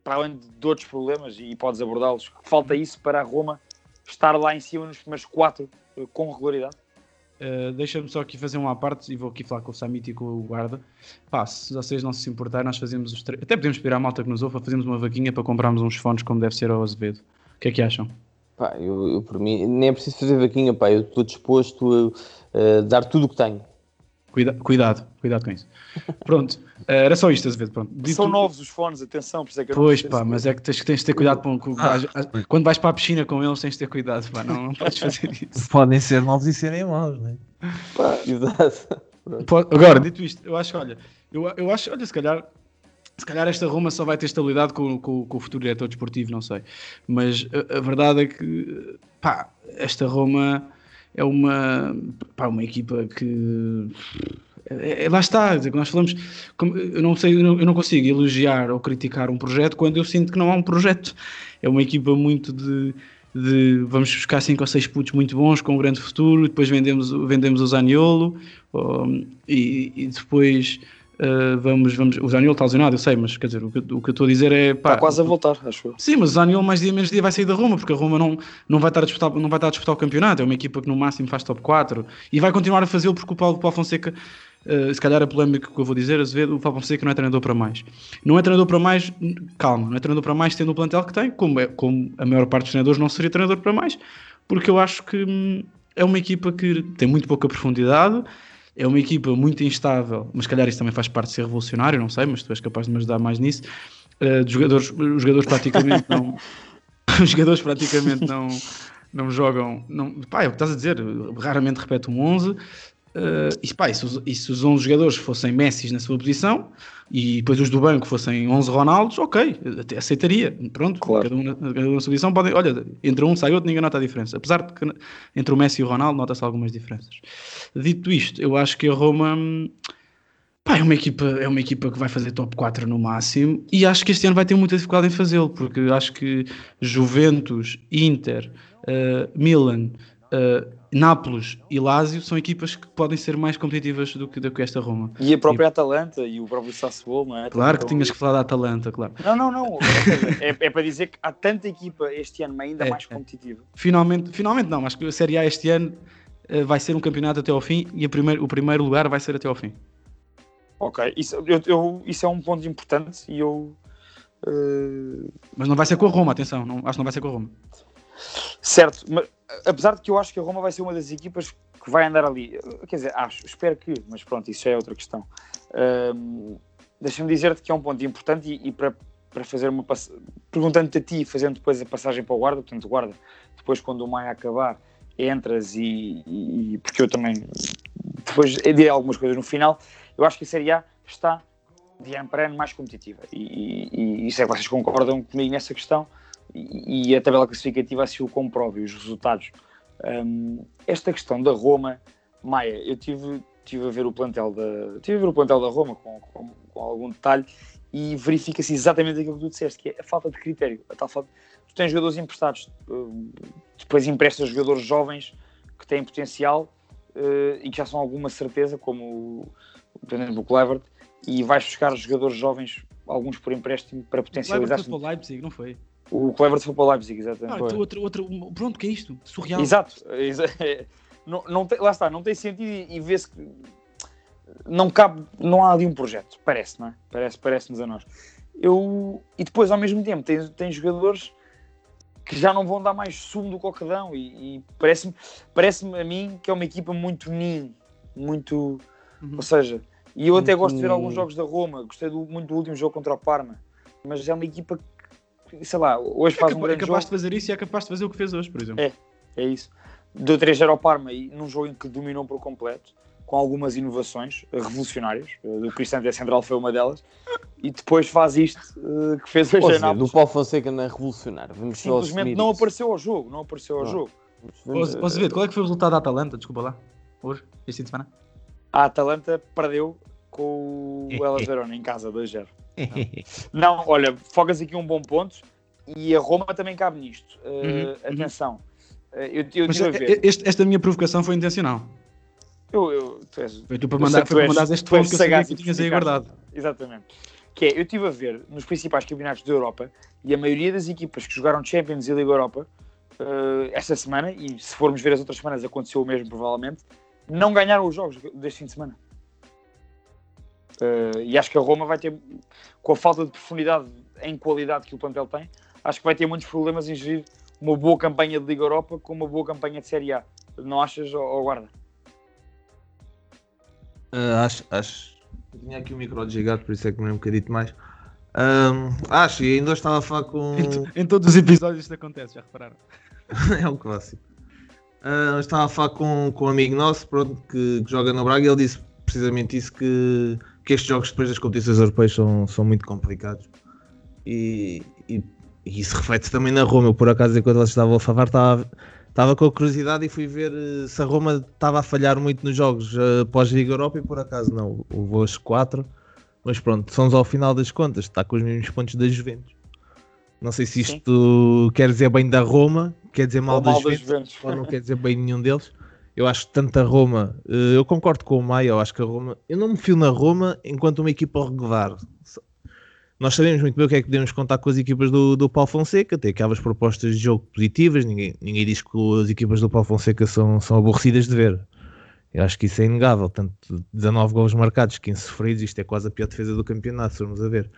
para além de outros problemas, e podes abordá-los, falta isso para a Roma estar lá em cima nos primeiros quatro uh, com regularidade? Uh, Deixa-me só aqui fazer uma à parte e vou aqui falar com o Samit e com o Guarda. Pá, se vocês não se importarem, nós fazemos os três. Até podemos pedir à malta que nos ouve, fazemos uma vaquinha para comprarmos uns fones como deve ser ao Azevedo. O que é que acham? Pá, eu, eu, por mim, nem é preciso fazer vaquinha, pá, eu estou disposto a, a dar tudo o que tenho. Cuida- cuidado, cuidado com isso. Pronto, uh, era só isto, Azevedo. Pronto. Dito- São novos os fones, atenção, por isso é que eu não Pois pá, mas é que tens, tens de ter cuidado com, com- Ah, quando vais para a piscina com eles, tens de ter cuidado, pá, não, não podes fazer isso. Podem ser novos e serem maus, né? Pá, exato. Agora, dito isto, eu acho que, olha, eu, eu acho, olha, se calhar, se calhar esta Roma só vai ter estabilidade com, com- com o futuro diretor desportivo, não sei. Mas a, a verdade é que, pá, esta Roma é uma, pá, uma equipa que. é- é- lá está, nós falamos. como- eu, não sei, eu não, eu não consigo elogiar ou criticar um projeto quando eu sinto que não há um projeto. É uma equipa muito de. de vamos buscar 5 ou 6 putos muito bons com um grande futuro, depois vendemos, vendemos o Zaniolo e, e depois uh, vamos, vamos. O Zaniolo está lesionado, eu sei, mas quer dizer, o que, o que eu estou a dizer é. Pá, Está quase a voltar, acho eu. Sim, mas o Zaniolo mais dia menos dia vai sair da Roma, porque a Roma não, não, vai estar a disputar, não vai estar a disputar o campeonato. É uma equipa que no máximo faz top 4 e vai continuar a fazê-lo porque o Paulo, Paulo Fonseca, eh, se calhar a polémica que eu vou dizer, Azevedo, o Paulo Fonseca não é treinador para mais. Não é treinador para mais, calma, não é treinador para mais tendo o plantel que tem, como, é, como a maior parte dos treinadores não seria treinador para mais, porque eu acho que hum, é uma equipa que tem muito pouca profundidade. É uma equipa muito instável, mas calhar isso também faz parte de ser revolucionário, não sei, mas tu és capaz de me ajudar mais nisso. De jogadores, os jogadores praticamente não, os jogadores praticamente não, não jogam. Não, pá, é o que estás a dizer, raramente repete um 11. Uh, e, pá, e, se, os, e se os 11 jogadores fossem Messi na sua posição e depois os do banco fossem 11 Ronaldos, ok, até aceitaria. Pronto, Claro. cada, um na, cada um na sua posição podem. Olha, entre um sai outro, ninguém nota a diferença. Apesar de que entre o Messi e o Ronaldo nota-se algumas diferenças. Dito isto, eu acho que a Roma. Pá, é uma, equipa, é uma equipa que vai fazer top 4 no máximo e acho que este ano vai ter muita dificuldade em fazê-lo, porque acho que Juventus, Inter, eh, Milan, eh, Nápoles e Lazio são equipas que podem ser mais competitivas do que, do que esta Roma. E a própria Atalanta e o próprio Sassuolo, não é? Claro que tinhas que falar da Atalanta, claro. Não, não, não. É, é para dizer que há tanta equipa este ano ainda É, mais é. competitiva. Finalmente, finalmente não, acho que a Série A este ano eh, vai ser um campeonato até ao fim e a primeiro, o primeiro lugar vai ser até ao fim. Ok, isso, eu- eu- isso é um ponto importante e eu. eh, Mas não vai ser com a Roma, atenção, não, acho que não vai ser com a Roma. Certo, mas apesar de que eu acho que a Roma vai ser uma das equipas que vai andar ali, quer dizer, acho, espero que, mas pronto, isso já é outra questão. Ahm, Deixa-me dizer-te que é um ponto importante e, e para, para fazer uma perguntando-te a ti, fazendo depois a passagem para o guarda, portanto, guarda, depois quando o Maia acabar, entras e, e- porque eu também depois direi algumas coisas no final, eu acho que a Série A está de ano para ano mais competitiva e, e, e sei que vocês concordam comigo nessa questão e, e a tabela classificativa assim o comprova e os resultados. Hum, esta questão da Roma, Maia, eu tive, tive a ver o plantel da tive a ver o plantel da Roma com, com, com algum detalhe e verifica-se exatamente aquilo que tu disseste, que é a falta de critério, a tal falta. Tu tens jogadores emprestados, hum, depois emprestas jogadores jovens que têm potencial eh, e que já são alguma certeza, como o, por exemplo, o Clevert, e vais buscar jogadores jovens, alguns por empréstimo, para potencializar. Foi para o Leipzig, não foi? O Clevert foi para o Leipzig, exatamente. Ah, então outro, outro, pronto, que é isto? Surreal. Exato. Exa- é, Não, não tem- lá está, não tem sentido e, e vê-se que não cabe, não há ali um projeto, parece, não é? Parece, parece-nos a nós. Eu, e depois, ao mesmo tempo, tem, tem jogadores que já não vão dar mais sumo do cocadão e, e parece-me parece a mim que é uma equipa muito ninho, muito, Uhum. ou seja, e eu até gosto de ver alguns jogos da Roma, gostei do- muito do último jogo contra o Parma, mas é uma equipa que, sei lá, hoje É, faz um é grande capaz jogo. de fazer isso e é capaz de fazer o que fez hoje, por exemplo. É. É isso. Deu 3-0 ao Parma e num jogo em que dominou por completo, com algumas inovações eh, revolucionárias. Eh, O Cristante Central foi uma delas. E depois faz isto eh, que fez hoje seja, Nápoles. do Paulo Fonseca não é revolucionário. Vamos Simplesmente não apareceu ao jogo. Não apareceu ao Não. jogo. Vamos- Ó, Azevedo, qual é que foi o resultado da Atalanta? Desculpa lá. Hoje, este fim de semana? A Atalanta perdeu com o Hellas Verona em casa, 2-0. Não, olha, focas aqui um bom ponto. E a Roma também cabe nisto. Eh, Uhum, atenção. Eh, eu eu Mas ver. eh, este- esta minha provocação foi intencional. Eu, eu, tu és- Foi tu para mandar, tu és- mandares este ponto que eu sabia que tinhas aí guardado. Exatamente. Que é, eu estive a ver nos principais campeonatos da Europa e a maioria das equipas que jogaram Champions e Liga Europa eh, esta semana, e se formos ver as outras semanas aconteceu o mesmo provavelmente, não ganharam os jogos deste fim de semana. Eh, e acho que a Roma vai ter, com a falta de profundidade em qualidade que o plantel tem, acho que vai ter muitos problemas em gerir uma boa campanha de Liga Europa com uma boa campanha de Série A. Não achas, ó guarda? Ah, acho, acho. Eu tinha aqui o micro desligado, por isso é que me lembro um bocadito mais. Ahm, acho, e ainda hoje estava a falar com. Em, em todos os episódios isto acontece, já repararam? é um clássico. Ah, estava a falar com, com um amigo nosso pronto, que, que joga no Braga e ele disse precisamente isso: que, que estes jogos depois das competições europeias são, são muito complicados. E, e, e isso reflete também na Roma. Eu, por acaso, enquanto eles estavam a falar, estava, estava com a curiosidade e fui ver eh, se a Roma estava a falhar muito nos jogos eh, pós-Liga Europa e por acaso não. Levou os 4, mas pronto, somos ao final das contas, está com os mesmos pontos da Juventus. Não sei se isto quer dizer bem da Roma, quer dizer mal, da mal das Juventus, Juventus. ou não quer dizer bem nenhum deles. Eu acho que tanto a Roma, eh, eu concordo com o Maia, eu acho que a Roma, eu não me fio na Roma enquanto uma equipa regular. Nós sabemos muito bem o que é que podemos contar com as equipas do, do Paulo Fonseca, tem aquelas propostas de jogo positivas, ninguém, ninguém diz que as equipas do Paulo Fonseca são, são aborrecidas de ver. Eu acho que isso é inegável, tanto 19 gols marcados, 15 sofridos, isto é quase a pior defesa do campeonato, se formos a ver.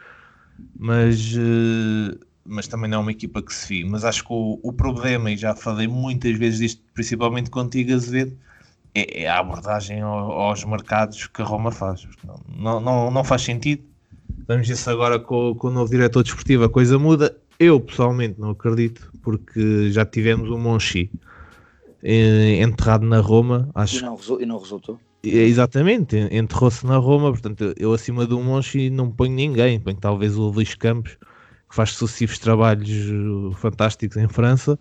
Mas, eh, mas também não é uma equipa que se fie. Mas acho que o, o problema, e já falei muitas vezes disto, principalmente contigo, Azevedo, é, é a abordagem ao- aos mercados que a Roma faz. Não, não, não, não faz sentido. Vamos ver se agora com, com o novo diretor desportivo a coisa muda. Eu pessoalmente não acredito, porque já tivemos o Monchi eh, enterrado na Roma. E Acho não, resu- e não resultou. Exatamente, en- enterrou-se na Roma, portanto, eu, eu acima do Monchi não ponho ninguém, ponho talvez o Luís Campos, que faz sucessivos trabalhos uh, fantásticos em França,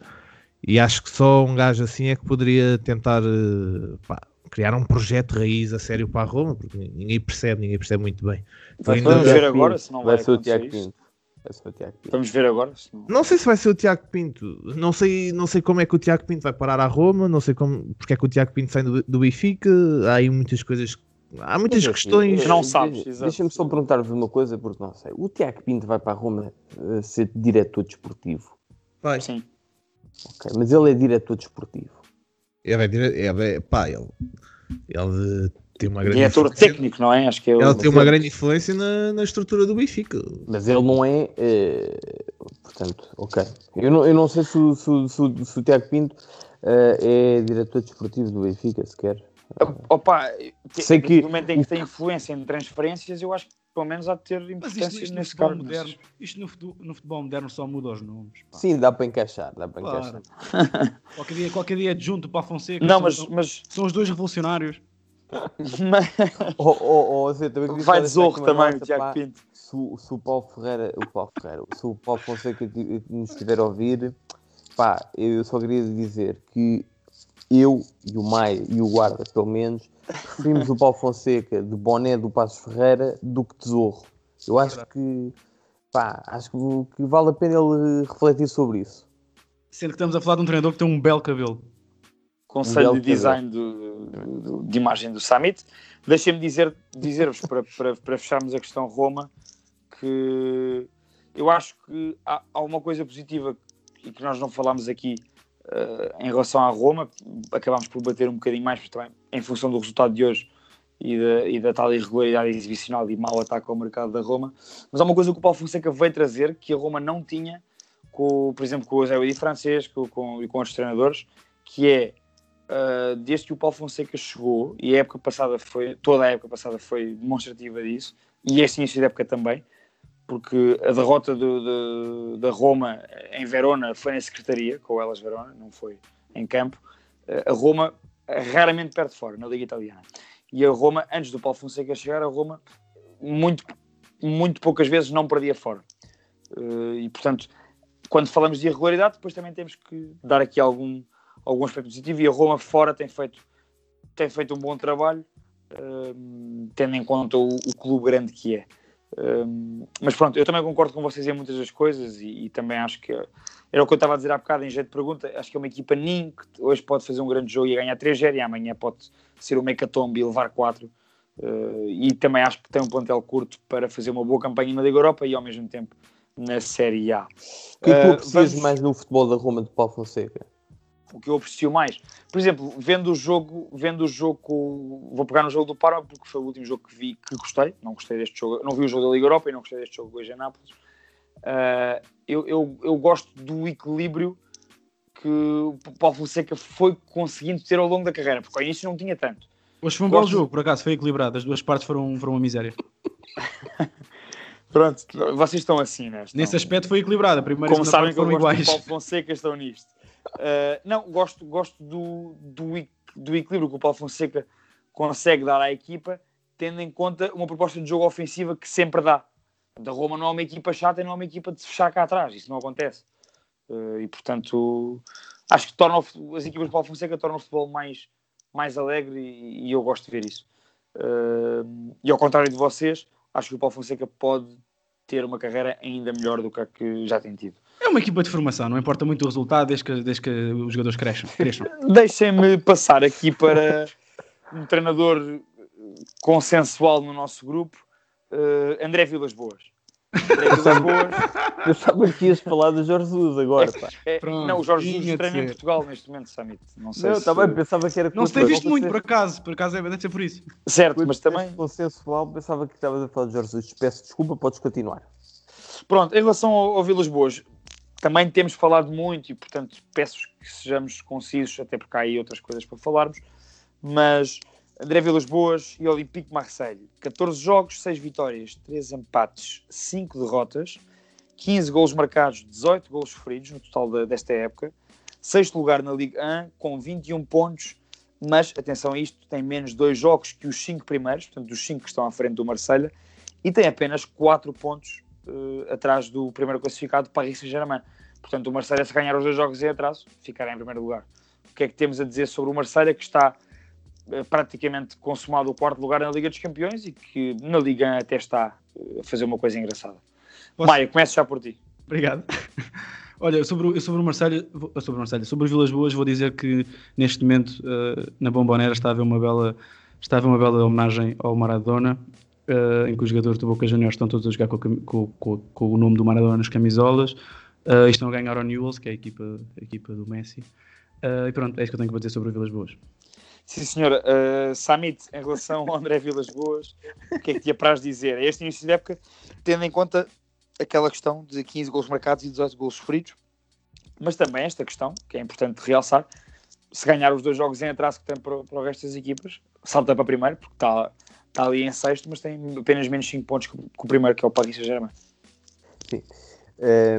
e acho que só um gajo assim é que poderia tentar uh, pá, criar um projeto raiz a sério para a Roma, porque ninguém percebe, ninguém percebe muito bem. Então, ainda- Vamos ver agora se não vai, Vai ser o Tiago. Pinto. Vamos ver agora. se não- Não sei se vai ser o Tiago Pinto. Não sei, não sei como é que o Tiago Pinto vai parar à Roma. Não sei como, porque é que o Tiago Pinto sai do, do Benfica. Há aí muitas coisas. Há muitas Mas, questões. não sabes. Deixa-me só perguntar-vos uma coisa, porque não sei. O Tiago Pinto vai para a Roma eh, ser diretor desportivo. Vai. Sim. Ok, mas ele é diretor desportivo. É, vai dire- é, vai- pá, ele, ele tem uma grande Diretor influência- técnico, não é? Acho que é o. Ele tem uma grande influência na, na estrutura do Benfica. Mas ele não é. eh, portanto, ok. Eu não, eu não sei se, o- se, o- se, o- se o Tiago Pinto eh, é diretor desportivo do Benfica, sequer. Opa, Sei que- no momento em que tem influência em transferências, eu acho que pelo menos há de ter Mas importância isto, isto, no nesse futebol cargo. moderno, isto no, futu- no futebol moderno só muda os nomes. pá. Sim, dá para encaixar, dá para Claro. encaixar. Qualquer dia, qualquer dia adjunto para a Fonseca. Não, são, mas, são, mas, são os dois revolucionários. mas Oh, oh, oh, também vai de zorro também o Tiago pá, Pinto. Se o, se o Paulo Ferreira, o Paulo Ferreira, se o Paulo Fonseca nos estiver a ouvir, pá, eu só queria dizer que eu e o Maia e o Guarda, pelo menos, preferimos o Paulo Fonseca de boné do Passos Ferreira do que tesouro. Eu acho que, pá, acho que, que vale a pena ele refletir sobre isso. Sendo que estamos a falar de um treinador que tem um belo cabelo. Conselho belo de design do, do- de imagem do Summit. Deixem-me dizer, dizer-vos, para, para, para fecharmos a questão Roma, que eu acho que há, há uma coisa positiva e que nós não falámos aqui eh, em relação à Roma, acabámos por bater um bocadinho mais, também, em função do resultado de hoje e e da tal irregularidade exibicional e mau ataque ao mercado da Roma, mas há uma coisa que o Paulo Fonseca veio trazer que a Roma não tinha, com, por exemplo, com o Zé Udi francês com, e com outros treinadores, que é Uh, desde que o Paulo Fonseca chegou, e a época passada foi, toda a época passada foi demonstrativa disso, e este início da época também, porque a derrota do, do- da Roma em Verona foi na Secretaria, com Elas Verona, não foi em campo. Uh, a Roma raramente perde fora na Liga Italiana. E a Roma, antes do Paulo Fonseca chegar, a Roma muito, muito poucas vezes não perdia fora. Uh, e portanto, quando falamos de irregularidade, depois também temos que dar aqui algum, algum aspecto positivo e a Roma fora tem feito, tem feito um bom trabalho, hum, tendo em conta o, o clube grande que é. Hum, mas pronto, eu também concordo com vocês em muitas das coisas e, e também acho que era o que eu estava a dizer há bocado em jeito de pergunta. Acho que é uma equipa NIM que hoje pode fazer um grande jogo e ganhar 3-0 e amanhã pode ser uma hecatombe e levar 4. Uh, e também acho que tem um plantel curto para fazer uma boa campanha na Liga Europa e ao mesmo tempo na Série A. O que é que tu Uh, aprecias vamos- mais no futebol da Roma de Paulo Fonseca? O que eu aprecio mais. Por exemplo, vendo o jogo, vendo o jogo vou pegar no jogo do Parma porque foi o último jogo que vi que gostei, não gostei deste jogo, não vi o jogo da Liga Europa e não gostei deste jogo hoje em Nápoles. Ah, eu, eu, eu gosto do equilíbrio que o Paulo Fonseca foi conseguindo ter ao longo da carreira, porque ao início não tinha tanto. Hoje foi um Gosto- jogo, por acaso, foi equilibrado. As duas partes foram, foram uma miséria. Pronto, vocês estão assim, né? Estão- Nesse aspecto foi equilibrado. A primeira como sabem que foram iguais. Paulo Fonseca estão nisto. Uh, não, gosto, gosto do, do, do equilíbrio que o Paulo Fonseca consegue dar à equipa, tendo em conta uma proposta de jogo ofensiva que sempre dá. Da Roma não é uma equipa chata e não é uma equipa de se fechar cá atrás, isso não acontece. Uh, e portanto, acho que torna as equipas do Paulo Fonseca tornam o futebol mais, mais alegre e, e eu gosto de ver isso. Uh, e ao contrário de vocês, acho que o Paulo Fonseca pode ter uma carreira ainda melhor do que a que já tem tido. É uma equipa de formação, não importa muito o resultado desde que, desde que os jogadores cresçam. cresçam. Deixem-me passar aqui para um treinador consensual no nosso grupo, eh, André Vilas Boas. André Vilas Boas Pensava que ias falar do Jorge Jesus agora, pá. é- Pronto, não, o Jorge Jesus treina em. Portugal neste momento, Summit. Não sei Não, se... também pensava que era Não se tem visto muito, por acaso. Por acaso é, deve ser por isso. Certo, mas também... consensual, pensava que estavas a falar de Jorge Jesus. Peço desculpa, podes continuar. Pronto, em relação ao, ao Vilas Boas, também temos falado muito e, portanto, peço que sejamos concisos, até porque há aí outras coisas para falarmos. Mas André Vilas Boas e Olympique de Marseille, 14 jogos, 6 vitórias, 3 empates, 5 derrotas, 15 golos marcados, 18 golos sofridos no total da- desta época, sexto lugar na Liga 1, com 21 pontos, mas atenção a isto, tem menos dois jogos que os cinco primeiros, portanto, os cinco que estão à frente do Marselha, e tem apenas quatro pontos uh, atrás do primeiro classificado, Paris Saint-Germain. Portanto, o Marselha, se ganhar os dois jogos em atraso, ficará em primeiro lugar. O que é que temos a dizer sobre o Marselha, que está uh, praticamente consumado o quarto lugar na Liga dos Campeões e que na Liga até está uh, a fazer uma coisa engraçada. Posso... Maia, começo já por ti. Obrigado. Olha, sobre, o, sobre o Marselha, sobre o Marselha, sobre as Vilas Boas, vou dizer que neste momento uh, na Bombonera está a haver uma bela, está a haver uma bela homenagem ao Maradona, uh, em que os jogadores do Boca Juniors estão todos a jogar com, com, com, com o nome do Maradona nas camisolas uh, estão a ganhar ao Newells, que é a equipa, a equipa do Messi. Uh, e pronto, é isso que eu tenho para dizer sobre as Vilas Boas. Sim, senhora. Uh, Samit, em relação ao André Vilas Boas, o que é que te apraz dizer? Este início de época, tendo em conta aquela questão de 15 gols marcados e 18 gols sofridos, mas também esta questão, que é importante realçar, se ganhar os dois jogos em atraso que tem para, para o resto das equipas, salta para primeiro, porque está, está ali em sexto, mas tem apenas menos 5 pontos que, o primeiro, que é o Paris Saint-Germain. Sim.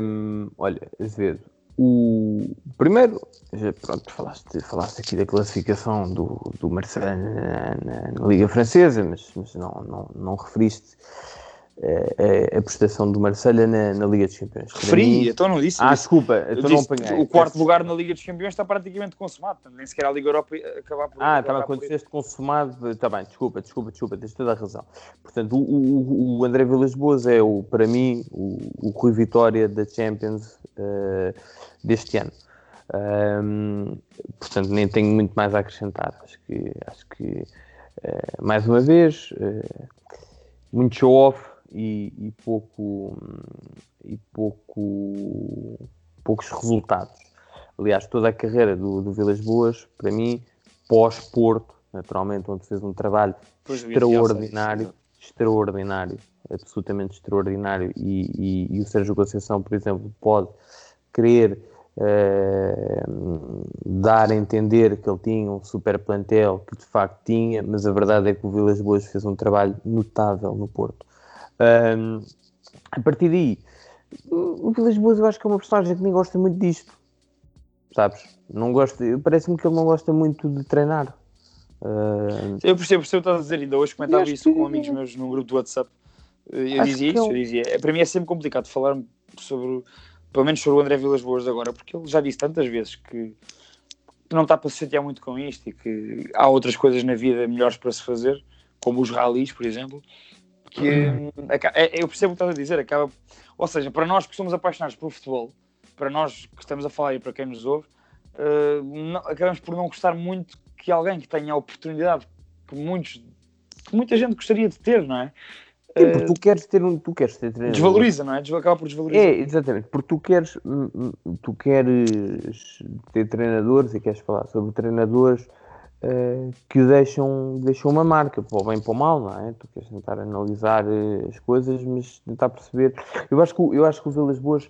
Um, olha, Azevedo, o primeiro, já, pronto, falaste, falaste aqui da classificação do, do Marseille na, na, na Liga Francesa, mas, mas não, não, não referiste a, a, prestação do Marselha na, na, Liga dos Campeões. Referi, então não disse. Ah, desculpa, então não apanhei. O quarto lugar na Liga dos Campeões está praticamente consumado, nem sequer a Liga Europa acabar por. Ah, estava quando disseste consumado, está bem, desculpa, desculpa, desculpa, tens toda a razão. Portanto, o, o, o André Vilas Boas é, o, para mim, o, o Rui Vitória da Champions uh, deste ano. Um, portanto, nem tenho muito mais a acrescentar. Acho que, acho que uh, mais uma vez, uh, muito show-off e, e, pouco e pouco poucos resultados. Aliás, toda a carreira do, do Vilas Boas, para mim, pós-Porto, naturalmente, onde fez um trabalho pois extraordinário, extraordinário, absolutamente extraordinário, e, e, e, o Sérgio Conceição, por exemplo, pode querer uh, dar a entender que ele tinha um super plantel, que de facto tinha, mas a verdade é que o Vilas Boas fez um trabalho notável no Porto. Um, a partir daí, o Vilas Boas eu acho que é uma personagem que nem gosta muito disto. Sabes? Não gosta, parece-me que ele não gosta muito de treinar. Uh, eu percebo, percebo o que estás a dizer, ainda hoje comentava isso que... com amigos meus num grupo do WhatsApp. Eu dizia isso, eu... eu dizia, para mim é sempre complicado falar sobre, pelo menos sobre o André Vilas Boas agora, porque ele já disse tantas vezes que, que não está para se chatear muito com isto e que há outras coisas na vida melhores para se fazer, como os ralis, por exemplo, que é, eu percebo o que estás a dizer, acaba, ou seja, para nós que somos apaixonados pelo futebol, para nós que estamos a falar e para quem nos ouve, uh, não, acabamos por não gostar muito que alguém que tenha a oportunidade que muitos, que muita gente gostaria de ter, não é? Porque tu queres ter um, tu queres ter treinador. Desvaloriza, não é? Acaba por desvalorizar. É, exatamente, porque tu queres, hum, hum, tu queres ter treinadores e queres falar sobre treinadores que deixam, deixam uma marca, para o bem para o mal, não é? Tu queres tentar analisar uh, as coisas, mas tentar perceber. Eu acho que, eu acho que o Vilas Boas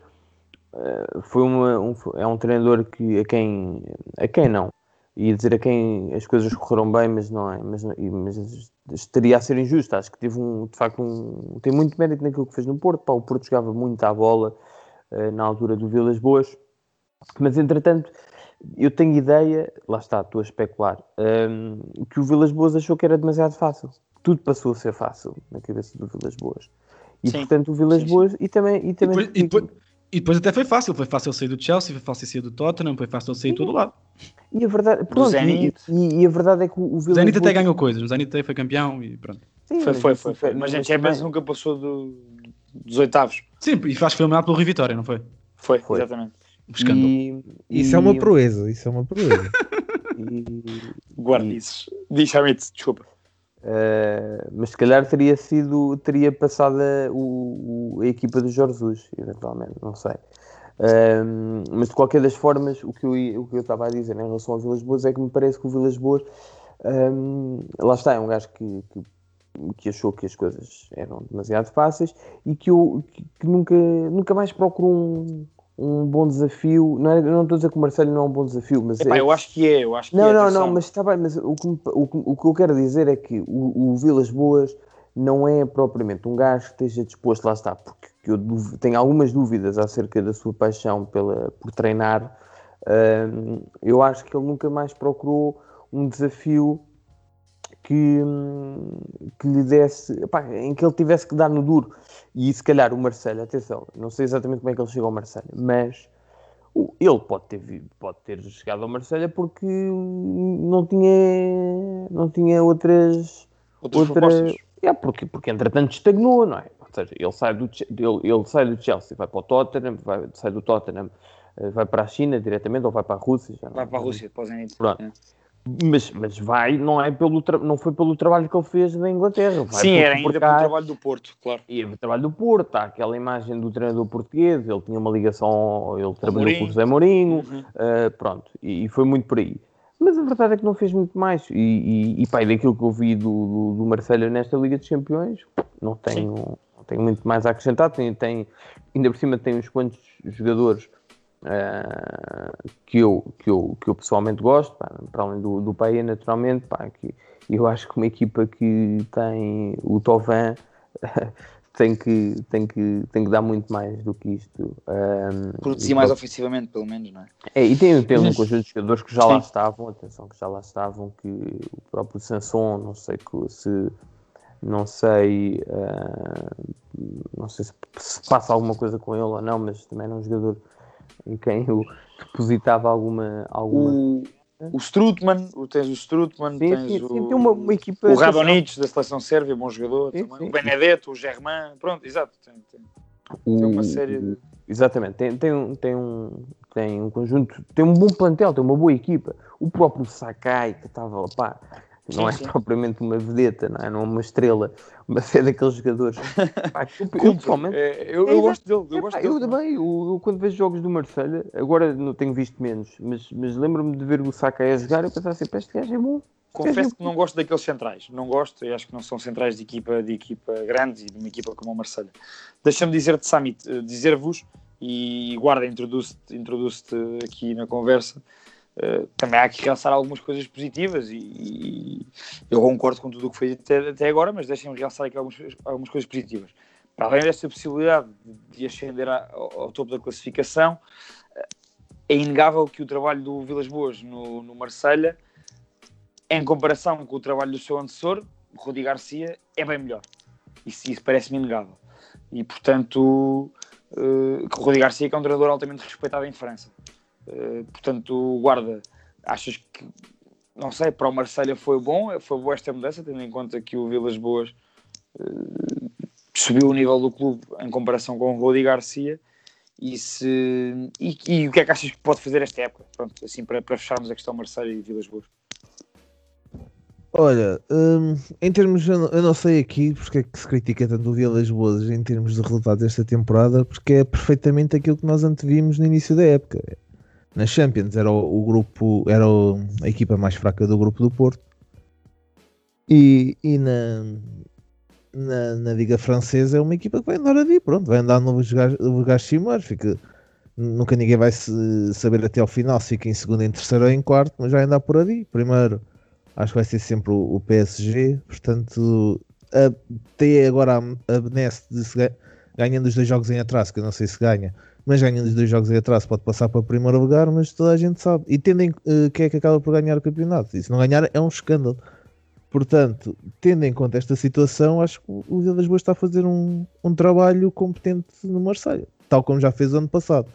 uh, foi uma, um, é um treinador que a quem, a quem não, ia dizer a quem as coisas correram bem, mas não é, mas, mas estaria a ser injusto. Acho que teve um, de facto, um, tem muito mérito naquilo que fez no Porto. Pá, o Porto jogava muito à bola na altura do Vilas Boas, mas entretanto eu tenho ideia, lá está, estou a especular, um, que o Vilas Boas achou que era demasiado fácil. Tudo passou a ser fácil na cabeça do Vilas Boas. E sim. portanto o Vilas sim, Boas sim. e também. E, também e, depois, e, depois, e, depois, até foi fácil, foi fácil sair do Chelsea, foi fácil sair do Tottenham, foi fácil sair de todo lado. E a verdade, pronto, e, e, a verdade é que o Vilas O Zenit Boas... até ganhou coisas, o Zenit até foi campeão e pronto. Sim, foi, foi, foi, foi, Mas a Champions nunca passou do, dos oitavos. Sim, e acho que foi eliminado pelo Rio Vitória, não foi? Foi, foi. exatamente. Escândalo. E, isso e... é uma proeza, isso é uma proeza. e... Hamid, desculpa. Uh, mas se calhar teria sido, teria passado a, o, a equipa do Jorge Jesus, eventualmente, não sei. Uh, mas de qualquer das formas, o que, eu, o que eu estava a dizer em relação ao Vilas Boas é que me parece que o Vilas Boas, um, lá está, é um gajo que, que, que, achou que as coisas eram demasiado fáceis e que, eu, que, que nunca, nunca mais procurou um, um bom desafio. Não, é, não estou a dizer que o Marcelo não é um bom desafio, mas. Epá, é... eu acho que é, eu acho que não, é. Não, não, mas está bem, mas o que, o, o que eu quero dizer é que o, o Vilas Boas não é propriamente um gajo que esteja disposto, lá está, porque eu tenho algumas dúvidas acerca da sua paixão pela, por treinar. eu acho que ele nunca mais procurou um desafio que, que lhe desse, epá, em que ele tivesse que dar no duro. E se calhar o Marcelo, atenção, não sei exatamente como é que ele chegou ao Marcelo, mas ele pode ter, pode ter chegado ao Marcelo porque não tinha, não tinha outras. Outras. É, porque, porque entretanto estagnou, não é? Ou seja, ele sai do, ele, ele sai do Chelsea, vai para o Tottenham, vai, sai do Tottenham, eh, vai para a China diretamente ou vai para a Rússia. Vai para a Rússia, para o Zenit. Pronto. É. Mas, mas vai, não, é pelo não foi pelo trabalho que ele fez na Inglaterra. Vai Sim, era ainda pelo trabalho do Porto, claro. e o trabalho do Porto, há aquela imagem do treinador português, ele tinha uma ligação, ele trabalhou Mourinho. com o José Mourinho, Uhum. eh, pronto, e, e foi muito por aí. Mas a verdade é que não fez muito mais. E, e, e e daquilo que eu vi do, do, do Marcelo nesta Liga dos Campeões, não tenho, não tenho muito mais a acrescentar. Tem, tem, ainda por cima tem uns quantos jogadores eh, que, eu, que, eu, que eu pessoalmente gosto, pá, para além do, do Paia, naturalmente, pá, que eu acho que uma equipa que tem o Tovan tem que, tem, que, tem que dar muito mais do que isto. ehm, Produzir e mais ofensivamente, pelo menos, não é? É, e tem, tem um conjunto de jogadores que já lá Sim. estavam, atenção, que já lá estavam, que o próprio Sanson, não sei que- se não sei ah, não sei se, se passa alguma coisa com ele ou não, mas também era um jogador em quem eu depositava alguma. alguma... O, o Strutman, tens o Strutman, Sim, tens sim, o, tem uma- uma equipa- o Radonich da seleção sérvia, bom jogador Sim, também. O Benedetto, o Germain, pronto, exato. Tem, tem, o- tem uma série de... Exatamente, tem, tem, um, tem, um, tem um conjunto, tem um bom plantel, tem uma boa equipa. O próprio Sakai, que estava lá, pá, não Sim, é sim. propriamente uma vedeta, não é, não é uma estrela, mas é daqueles jogadores. Pá, eu, eu, pessoalmente, É, eu, É, eu gosto dele, eu Epá, gosto eu dele. também, eu, eu quando vejo jogos do Marselha, agora não tenho visto menos, mas, mas lembro-me de ver o Sakai a jogar e pensar assim, pá, este gajo é bom. Confesso que não gosto daqueles centrais. Não gosto, eu acho que não são centrais de equipa, de equipa grande e de uma equipa como o Marselha. Deixa-me dizer-te, Samit, eh, dizer-vos, e guarda, introduzo-te introduzo aqui na conversa, eh, também há que realçar algumas coisas positivas e, e eu concordo com tudo o que foi dito até, até agora, mas deixem-me realçar aqui algumas, algumas coisas positivas. Para além desta possibilidade de ascender à- ao, ao topo da classificação, eh, é inegável que o trabalho do Vilas Boas no, no Marselha em comparação com o trabalho do seu antecessor, o Rudi Garcia, é bem melhor. Isso, isso parece-me inegável. E, portanto, eh, que o Rudi Garcia é um treinador altamente respeitado em França. Eh, portanto, guarda, achas que, não sei, para o Marselha foi bom, foi boa esta mudança, tendo em conta que o Vilas Boas eh, subiu o nível do clube em comparação com o Rudi Garcia, e, se, e, e o que é que achas que pode fazer esta época? Pronto, assim, para, para fecharmos a questão Marselha e Vilas Boas. Olha, hum, em termos, eu não, eu não sei aqui porque é que se critica tanto o Vilas Boas em termos de resultados desta temporada, porque é perfeitamente aquilo que nós antevimos no início da época. Na Champions era o, o grupo, era o- a equipa mais fraca do grupo do Porto, e, e na, na, na Liga Francesa é uma equipa que vai andar ali, pronto, vai andar no cimar, fica. Nunca ninguém vai saber até ao final se fica em segundo, em terceiro ou em quarto, mas vai andar por ali. Primeiro, acho que vai ser sempre o, o PSG. Portanto, a, tem agora a, a benesse ganhando os dois jogos em atraso, que eu não sei se ganha, mas ganhando os dois jogos em atraso pode passar para o primeiro lugar, mas toda a gente sabe. E tendo em eh, quem é que acaba por ganhar o campeonato. E se não ganhar é um escândalo. Portanto, tendo em conta esta situação, acho que o Vilas Boas está a fazer um, um trabalho competente no Marseille, tal como já fez ano passado.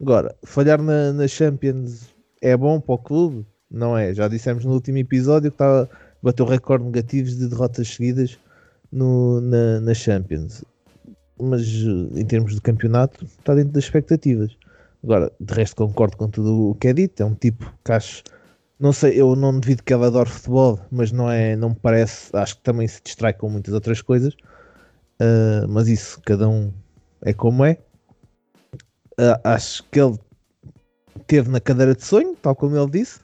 Agora, falhar na, na Champions é bom para o clube? Não é. Já dissemos no último episódio que está, bateu recorde negativos de derrotas seguidas no, na, na Champions. Mas eh, em termos de campeonato, está dentro das expectativas. Agora, de resto, concordo com tudo o que é dito. É um tipo que acho. Não sei, eu não devido que ele adore futebol, mas não é, não me parece. Acho que também se distrai com muitas outras coisas. Ah, mas isso, cada um é como é. Ah, acho que ele teve na cadeira de sonho, tal como ele disse.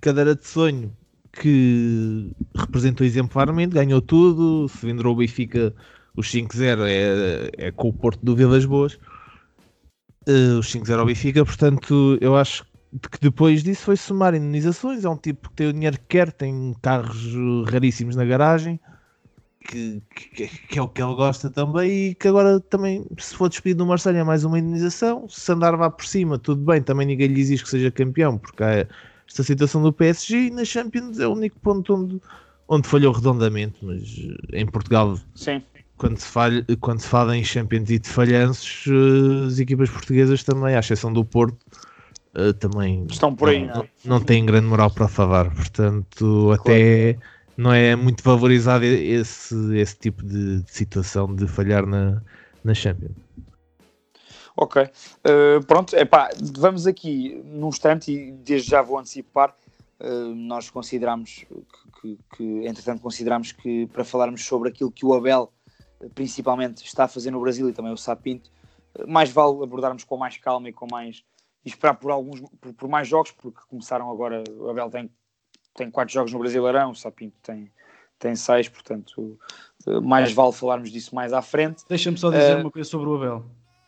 Cadeira de sonho que representou exemplarmente, ganhou tudo. Se vendrou o Benfica, os 5-0 é, é com o Porto do Vilas Boas. Ah, os 5-0 ao Benfica, portanto, eu acho que depois disso foi somar indenizações. É um tipo que tem o dinheiro que quer, tem carros uh, raríssimos na garagem, que, que- que é o que ele gosta também. E que agora também, se for despedido do Marseille, é mais uma indenização. Se andar vá por cima, tudo bem, também ninguém lhe exige que seja campeão, porque há, esta situação do PSG e na Champions é o único ponto onde, onde falhou redondamente, mas eh, em Portugal Sim. Quando se, falha, quando se fala em Champions e de falhanços, eh, as equipas portuguesas também, à exceção do Porto, eh, também Estão por aí, não, não não têm grande moral para falar. Portanto, até não é muito valorizado esse, esse tipo de, de situação de falhar na, na Champions. Ok. Uh, pronto, epá, vamos aqui num instante e desde já vou antecipar. Uh, nós consideramos que, que, que, entretanto, consideramos que para falarmos sobre aquilo que o Abel principalmente está a fazer no Brasil e também o Sapinto, uh, mais vale abordarmos com mais calma e com mais e esperar por alguns por, por, mais jogos, porque começaram agora, o Abel tem, tem quatro jogos no Brasileirão, o Sapinto tem, tem seis, portanto mais vale falarmos disso mais à frente. Deixa-me só dizer uma coisa sobre o Abel.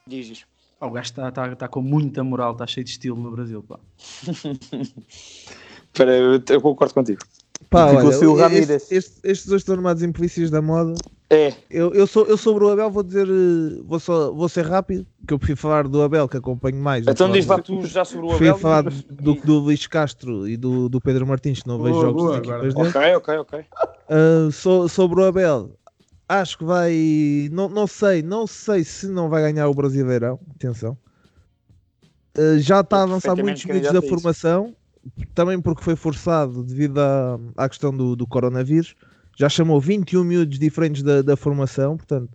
Diz. Oh, o gajo está tá, tá com muita moral, está cheio de estilo no Brasil. Pá. Para, eu concordo contigo. Pá, olha, este, este, estes dois estão armados em polícias da moda. É. Eu, eu, sou, eu sobre o Abel vou dizer, vou, só, vou ser rápido, que eu prefiro falar do Abel, que acompanho mais. Então diz lá tu já sobre o Abel. Prefiro falar do, do Luís Castro e do, do Pedro Martins, que não vejo jogos boa, de equipas dele. Ok, ok, ok. Uh, so, sobre o Abel, acho que vai. Não, não sei, não sei se não vai ganhar o Brasileirão. Atenção. Uh, já está a avançar muitos minutos da formação, também porque foi forçado devido à, à questão do, do coronavírus. Já chamou 21 miúdos diferentes da, da formação, portanto,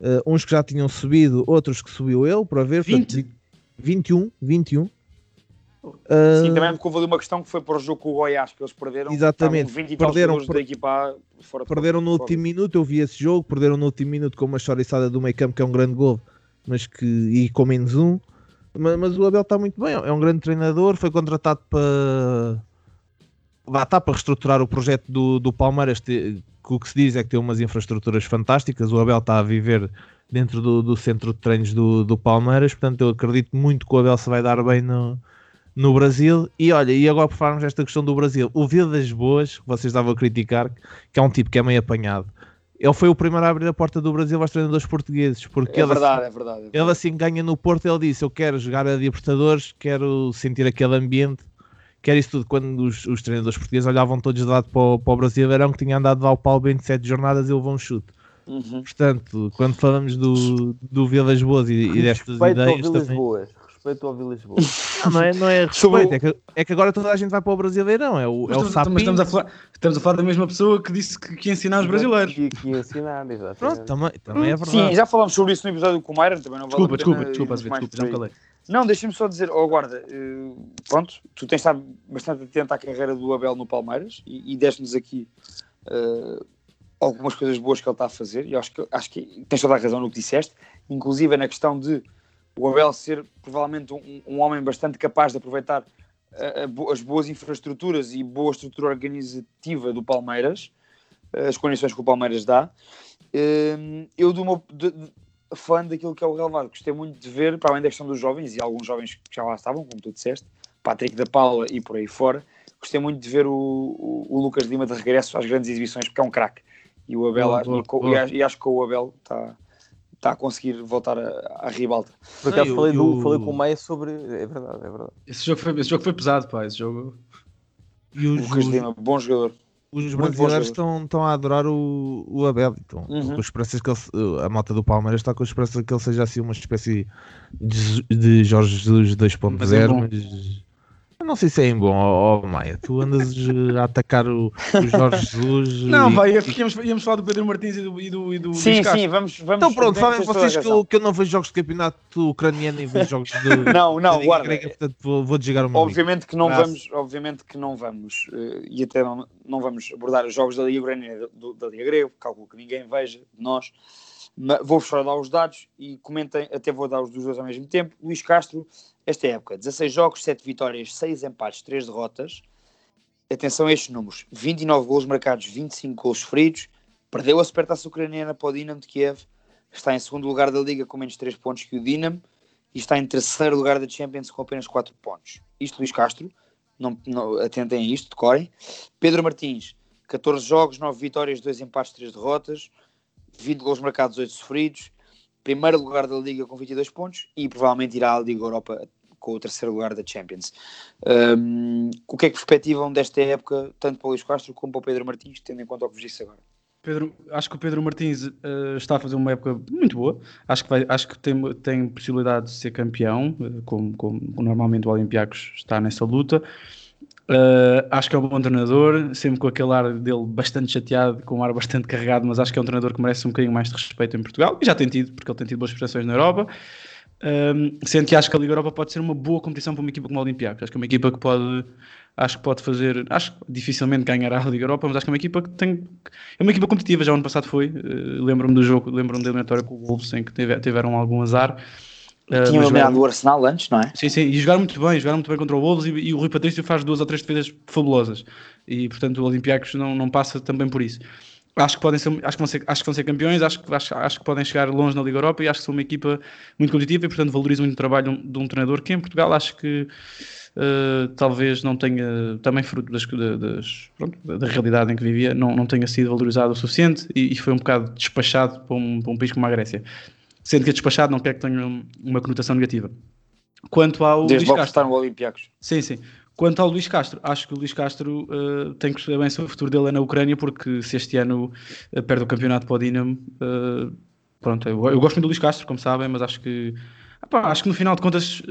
uh, uns que já tinham subido, outros que subiu ele, para ver. 20? Portanto, 21, 21. Uh, Sim, também porque houve ali uma questão que foi para o jogo com o Goiás, que eles perderam. Exatamente. 20 perderam per... da equipa fora perderam no último minuto, eu vi esse jogo, perderam no último minuto com uma choriçada do meio campo, que é um grande gol, mas que, e com menos um. Mas, mas o Abel está muito bem, é um grande treinador, foi contratado para lá está para reestruturar o projeto do, do Palmeiras, que o que se diz é que tem umas infraestruturas fantásticas, o Abel está a viver dentro do, do centro de treinos do, do Palmeiras, portanto eu acredito muito que o Abel se vai dar bem no, no Brasil. E olha, e agora por falarmos desta questão do Brasil, o Vidas Boas, que vocês estavam a criticar, que é um tipo que é meio apanhado, ele foi o primeiro a abrir a porta do Brasil aos treinadores portugueses, porque é ele, verdade, assim, é verdade, é verdade. ele assim ganha no Porto, ele disse, eu quero jogar a Libertadores, quero sentir aquele ambiente, quero isso tudo, quando os, os treinadores portugueses olhavam todos de lado para o, para o Brasileirão, que tinha andado lá o Paulo 27 jornadas e levou um chute. Uhum. Portanto, quando falamos do, do Vilas Boas e, e destas Respeito ideias ao Vilas também... Boas. Respeito ao Vilas Boas. Não, não é, não é respeito, é que, é que agora toda a gente vai para o Brasileirão, é o, é o estamos, estamos, a falar, estamos a falar da mesma pessoa que disse que, que ia ensinar os brasileiros. Que, que ia ensinar, exatamente. Pronto, também, também é verdade. Sim, já falámos sobre isso no episódio com o Meira, também não vale Desculpa, a pena desculpa, desculpa, mais desculpa, já me calei. Não, deixa-me só dizer, oh, guarda, eh, pronto, tu tens estado bastante atento à carreira do Abel no Palmeiras e, e deste-nos aqui eh, algumas coisas boas que ele está a fazer e acho que, acho que tens toda a razão no que disseste, inclusive na questão de o Abel ser provavelmente um, um homem bastante capaz de aproveitar bo- as boas infraestruturas e boa estrutura organizativa do Palmeiras, eh, as condições que o Palmeiras dá. Eu, do meu, de- fã daquilo que é o relevado, gostei muito de ver, para além da questão dos jovens e alguns jovens que já lá estavam, como tu disseste, Patrick da Paula e por aí fora, gostei muito de ver o, o, o Lucas Lima de regresso às grandes exibições, porque é um craque. E o Abel, Boa, e boa, boa. e acho- e acho que o Abel está está a conseguir voltar à, ribalta. Por acaso Não, falei, eu- do, eu- falei com o Maia sobre. É verdade, é verdade. Esse jogo, foi, esse jogo foi pesado, pá. Esse jogo. E os, Lucas Lima, bom jogador. Os brasileiros estão, estão a adorar o, o Abel. Então, Uhum. com esperanças que ele, a malta do Palmeiras está com a esperança que ele seja assim uma espécie de, de Jorge Jesus 2.0, Mas é mas eu não sei se é em bom, ó ó, Maia. Tu andas eh, a atacar o, o Jorge Jesus. Não, e- vai, íamos, íamos falar do Pedro Martins e do, e do, e do Sim, sim, vamos. vamos Então pronto, a vocês que eu, que eu não vejo jogos de campeonato ucraniano e vejo jogos de. Não, não, Liga guarda. grega, portanto vou, vou desligar o meu amigo. Obviamente que não vamos, obviamente que não vamos, eh, e até não, não vamos abordar os jogos da Liga Ucraniana do- da Liga Grega, calculo que ninguém veja de nós. Vou-vos só dar os dados e comentem, até vou dar os dois ao mesmo tempo. Luís Castro, esta época, 16 jogos, 7 vitórias, 6 empates, 3 derrotas. Atenção a estes números: 29 golos marcados, 25 golos sofridos. Perdeu a Supertaça Ucraniana para o Dinamo de Kiev. Está em segundo lugar da Liga com menos 3 pontos que o Dinamo e está em terceiro lugar da Champions com apenas 4 pontos. Isto Luís Castro, não, não, atentem a isto, decorem. Pedro Martins, 14 jogos, 9 vitórias, 2 empates, 3 derrotas, 20 gols marcados, 8 sofridos, primeiro lugar da Liga com 22 pontos e provavelmente irá à Liga Europa com o terceiro lugar da Champions. Um, o que é que perspectivam desta época, tanto para o Luís Castro como para o Pedro Martins, tendo em conta o que vos disse agora? Pedro, acho que o Pedro Martins uh, está a fazer uma época muito boa. Acho que, vai, acho que tem, tem possibilidade de ser campeão, uh, como, como, normalmente o Olympiacos está nessa luta. Uh, acho que é um bom treinador, sempre com aquele ar dele bastante chateado, com um ar bastante carregado, mas acho que é um treinador que merece um bocadinho mais de respeito em Portugal e já tem tido, porque ele tem tido boas prestações na Europa. Um, sendo que acho que a Liga Europa pode ser uma boa competição para uma equipa como o Olympiacos. Acho que é uma equipa que pode, acho que pode fazer, acho que dificilmente ganhará a Liga Europa, mas acho que é uma equipa que tem, é uma equipa competitiva. Já ano passado foi, uh, lembro-me do jogo, lembro-me da eliminatória com o Wolves em que tiveram algum azar. Uh, Tinha eliminado o Arsenal antes, não é? Sim, sim, e jogaram muito bem, jogaram muito bem contra o Wolves e, e o Rui Patrício faz duas ou três defesas fabulosas. E portanto o Olympiacos não, não passa também por isso acho que podem ser, acho que vão ser, acho que vão ser campeões, acho que, acho, acho que podem chegar longe na Liga Europa e acho que são uma equipa muito competitiva e portanto valorizo muito o trabalho de um treinador que em Portugal acho que uh, talvez não tenha, também fruto das, das pronto, da realidade em que vivia, não, não tenha sido valorizado o suficiente e, e foi um bocado despachado para um, para um país como a Grécia. Sendo que despachado não quer que tenha uma conotação negativa. Quanto ao Desde logo estar no Olympiacos. Sim, sim. Quanto ao Luís Castro, acho que o Luís Castro uh, tem que perceber bem se o futuro dele é na Ucrânia, porque se este ano uh, perde o campeonato para o Dinamo, uh, pronto, eu, eu, gosto muito do Luís Castro, como sabem, mas acho que acho que no final de contas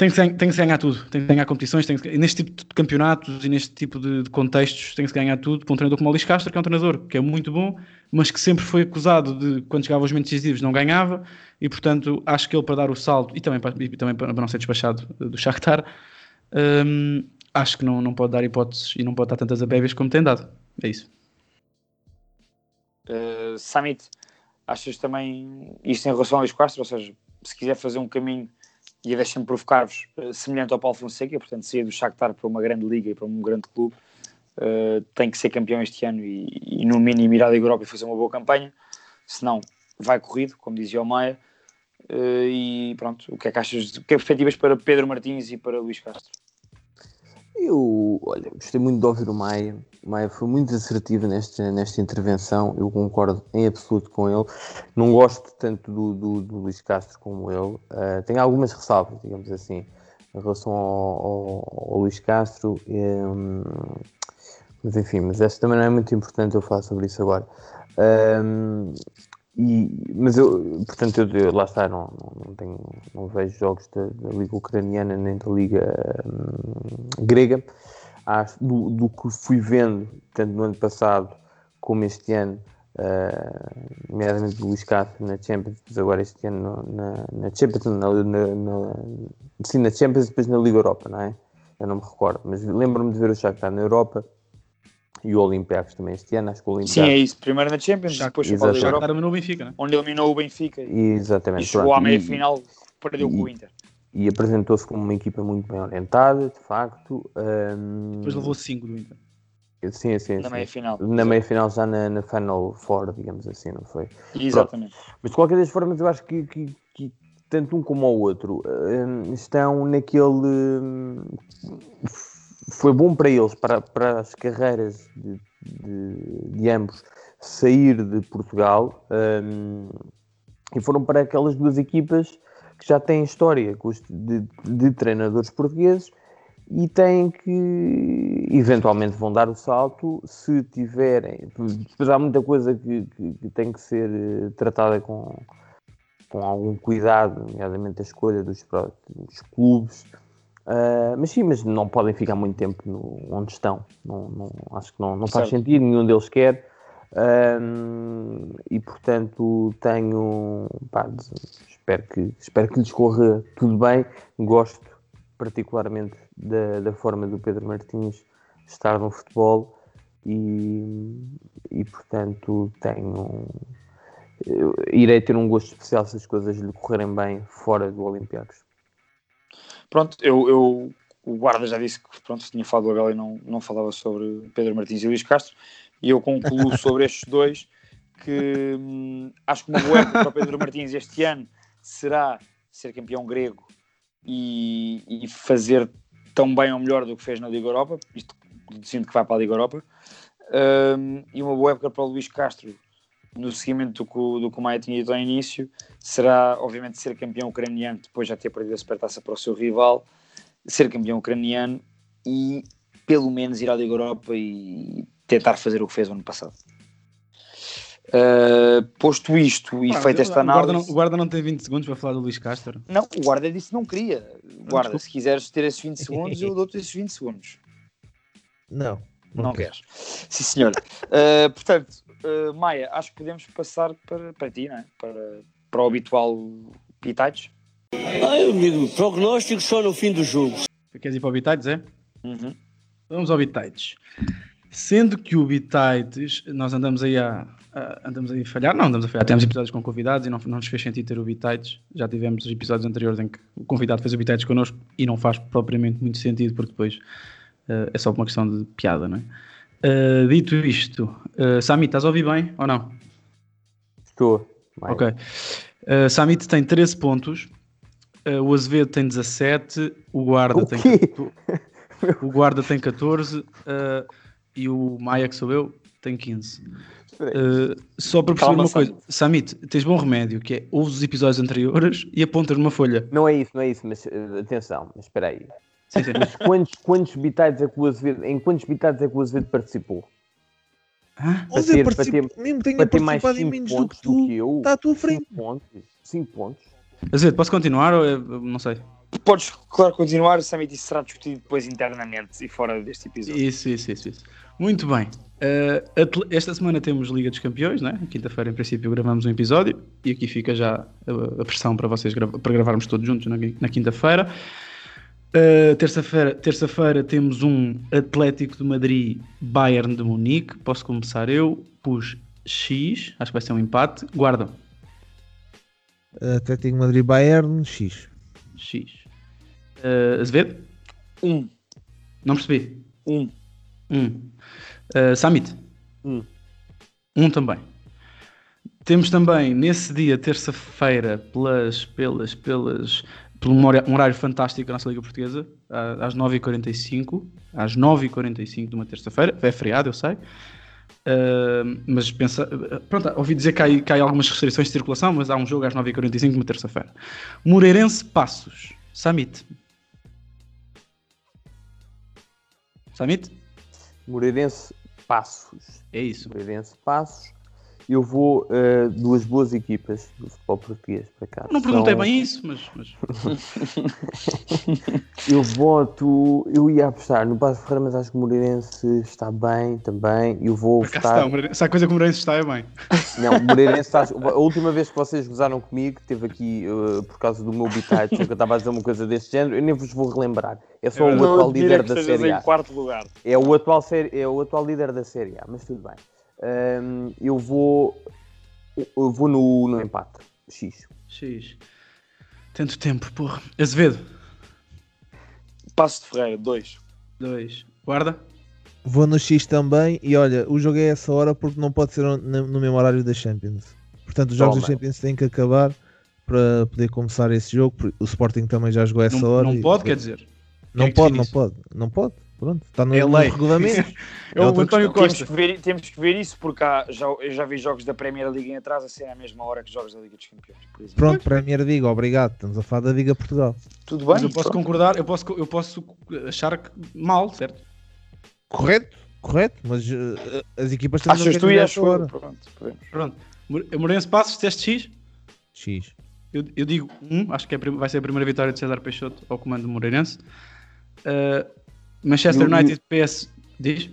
tem que, tem que se ganhar tudo, tem que ganhar competições, tem que, neste tipo de campeonatos e neste tipo de, de contextos tem que se ganhar tudo para um treinador como o Luís Castro, que é um treinador que é muito bom, mas que sempre foi acusado de, quando chegava aos momentos decisivos, não ganhava, e portanto acho que ele para dar o salto, e também para, e também para não ser despachado do Shakhtar, um, acho que não, não pode dar hipóteses e não pode dar tantas abébias como tem dado. É isso. Uh, Samit, achas também isto em relação ao Luís Castro? Ou seja, se quiser fazer um caminho e deixem-me provocar-vos, uh, semelhante ao Paulo Fonseca, portanto, sair do Shakhtar para uma grande liga e para um grande clube, uh, tem que ser campeão este ano e, e no mínimo ir à Europa e fazer uma boa campanha, senão vai corrido, como dizia o Maia. Uh, e pronto, o que é que achas? O que é perspectivas para Pedro Martins e para Luís Castro? Eu, olha, gostei muito de ouvir o Maia. Maia foi muito assertivo nesta, nesta intervenção. Eu concordo em absoluto com ele. Não gosto tanto do, do, do Luís Castro como ele. Uh, tenho algumas ressalvas, digamos assim, em relação ao, ao, ao Luís Castro. Um, mas enfim, mas esta também não é muito importante eu falar sobre isso agora. Um, e, mas eu, portanto, eu, eu, lá está, não, não, tenho, não vejo jogos da, da Liga Ucraniana nem da Liga hum, Grega. Acho, do, do, que fui vendo, tanto no ano passado como este ano, uh, nomeadamente do Luís Castro na Champions, depois agora este ano na, na Champions, na, na, na, sim, na Champions e depois na Liga Europa, não é? Eu não me recordo, mas lembro-me de ver o Shakhtar na Europa e o Olympiacos também este ano, acho que o Olympiacos... Sim, é isso, primeiro na Champions, depois para a Europa, no Benfica, né? onde eliminou o Benfica e, exatamente, e chegou à meia-final, perdeu com o Inter. E apresentou-se como uma equipa muito bem orientada, de facto. Um... Depois levou 5 do Inter. Sim, sim, na meia-final. Na meia-final, já na, na Final Four, digamos assim, não foi? Exatamente. Pronto. Mas de qualquer das formas, eu acho que, que, que tanto um como o outro um, estão naquele. Um, foi bom para eles, para, para as carreiras de de, de ambos sair de Portugal um, e foram para aquelas duas equipas que já têm história de, de, treinadores portugueses e têm que eventualmente vão dar o salto se tiverem. Depois há muita coisa que, que, que tem que ser eh, tratada com, com algum cuidado, nomeadamente a escolha dos, dos clubes Uh, mas sim, mas não podem ficar muito tempo no, onde estão. Não, não, acho que não, não faz sentido, nenhum deles quer. Uh, e portanto tenho pá, espero que espero que lhes corra tudo bem. Gosto particularmente da, da forma do Pedro Martins estar no futebol e, e portanto tenho irei ter um gosto especial se as coisas lhe correrem bem fora do Olympiacos. Pronto, eu, eu, o guarda já disse que pronto, tinha falado do Abel e não, não falava sobre Pedro Martins e Luís Castro, e eu concluo sobre estes dois que hum, acho que uma boa época para Pedro Martins este ano será ser campeão grego e, e, fazer tão bem ou melhor do que fez na Liga Europa, isto dizendo que vai para a Liga Europa, um, e uma boa época para o Luís Castro no seguimento do que, o- do que o Maia tinha dito ao início, será obviamente ser campeão ucraniano depois de já ter perdido a supertaça para o seu rival, ser campeão ucraniano e pelo menos ir à Liga Europa e tentar fazer o que fez o ano passado. Uh, posto isto e Pá, feita eu- esta o guarda, não, análise, o guarda não tem 20 segundos para falar do Luís Castro. não, o guarda disse que não queria. Guarda, desculpa. se quiseres ter esses 20 segundos, eu dou-te esses 20 segundos. Não. Não, queres. Sim, senhor. Uh, portanto, uh, Maia, acho que podemos passar para, para ti, não é? para, para o habitual Pitates. Ai, amigo, prognóstico só no fim do jogo. Queres ir para o Bitites, é? Uhum. Vamos ao Bitites. Sendo que o Bitites, nós andamos aí a, a- andamos aí a falhar, não andamos a falhar, temos episódios com convidados e não, não nos fez sentido ter o Bitites. Já tivemos os episódios anteriores em que o convidado fez o Bitites connosco e não faz propriamente muito sentido porque depois eh, é só uma questão de piada, não é? Eh, dito isto, uh, Sami, estás a ouvir bem ou não? Estou. Vai. Ok. Uh, Samit tem 13 pontos, uh, o Azevedo tem 17, o Guarda O tem quê? 14, o Guarda tem 14 uh, e o Maia, que sou eu, tem 15. Uh, só para perceber Calma, uma coisa, Samit, tens bom remédio, que é ouves os episódios anteriores e apontas numa folha. Não é isso, não é isso, mas eh, atenção, mas espera aí. Sim, sim. Mas quantos, quantos é que o Azevedo, em quantos bitites é que o Azevedo participou? Para Zé, ter, para ter, mesmo tenha para ter mais em 5 menos do pontos que do tu, que eu. está à tua frente. 5 pontos. 5 pontos. Azevedo, posso continuar ou é- não sei? Podes, claro, continuar, Samit, isso será discutido depois internamente e fora deste episódio. Isso, isso, isso, isso. Muito bem. Uh, esta semana temos Liga dos Campeões, né? Quinta-feira, em princípio, gravamos um episódio e aqui fica já a, a pressão para vocês grava- para gravarmos todos juntos na, na quinta-feira. Uh, terça-feira, terça-feira temos um Atlético de Madrid Bayern de Munique. Posso começar eu. Pus X, acho que vai ser um empate. Guarda Atlético Madrid Bayern X. X. Uh, Azevedo? Um. Não percebi. Um. Um. Uh, Samit? Um. Um também. Temos também nesse dia, terça-feira, pelas, pelas, pelas, pelo um horário fantástico da nossa Liga Portuguesa, às 9h45, às 9h45 de uma terça-feira, é feriado, eu sei. Ah, mas pensa, pronto, ouvi dizer que há, que há algumas restrições de circulação, mas há um jogo às 9h45 de uma terça-feira. Moreirense Passos, Samit. Samit? Moreirense Passos. É isso. Moreirense Passos. Eu vou uh, duas boas equipas do futebol português para cá. Não perguntei São- bem isso, mas. mas... Eu voto. Eu ia apostar no Passo Ferreira, mas acho que o Moreirense está bem também. Eu vou Cá votar. está, o se há coisa que o Moreirense está, é bem. Não, o Moreirense está. A última vez que vocês gozaram comigo, teve aqui uh, por causa do meu bitate, que eu estava a dizer uma coisa deste género, eu nem vos vou relembrar. É só o Não atual líder da Série em A. quarto lugar. É o atual, série, é o atual líder da Série A, mas tudo bem. Ahm, eu vou. Eu vou no, no empate. X. X. Tanto tempo, porra. Azevedo. Passo de Ferreira, 2. 2. Guarda. Vou no X também e olha, o jogo é essa hora porque não pode ser no, no mesmo horário da Champions. Portanto, os jogos Toma. da Champions têm que acabar para poder começar esse jogo. O Sporting também já jogou essa Não, hora. não e- pode, quer dizer. Não é pode, não isso? pode. Não pode. Pronto, está no, É no regulamento. É o António questão. Temos Costa. que, ver, temos que ver isso porque há, já, eu já vi jogos da Premier League em atrás a ser à mesma hora que os jogos da Liga dos Campeões, por exemplo. Pronto, Premier League, obrigado. Estamos a falar da Liga Portugal. Tudo bem? Mas eu posso pronto. concordar, eu posso, eu posso achar que mal, certo? Correto, correto, mas eh, as equipas também Achas tu e acho eu. Pronto, podemos. Pronto. More- Moreirense Passos, teste X. X. Eu, eu digo 1, um, acho que é vai ser a primeira vitória de César Peixoto ao comando do Moreirense. Uh, Manchester Eu- eu- United PS. Diz?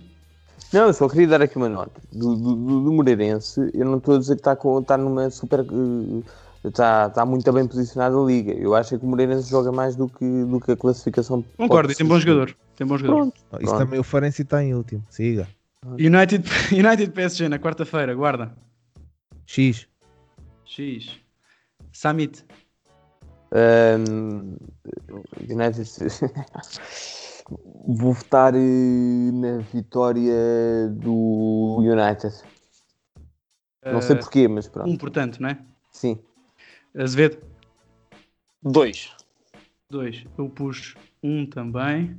Não, eu só queria dar aqui uma nota. Do, do, do- Moreirense, eu não estou a dizer que está, com, está numa super. eh, Está, está muito bem posicionado a liga. Eu acho que o Moreirense joga mais do que, do que a classificação. Concordo, e tem bom jogador. Tem bom jogador. Pronto. Oh, Isso pronto. também o Farense está em último. Siga. United, United PSG na quarta-feira, guarda. X. X. Summit. Um, United. Vou votar eh, na vitória do United. Não sei Uh, porquê, mas pronto. Um, portanto, não é? Sim. Azevedo. 2. 2. Eu pus um também.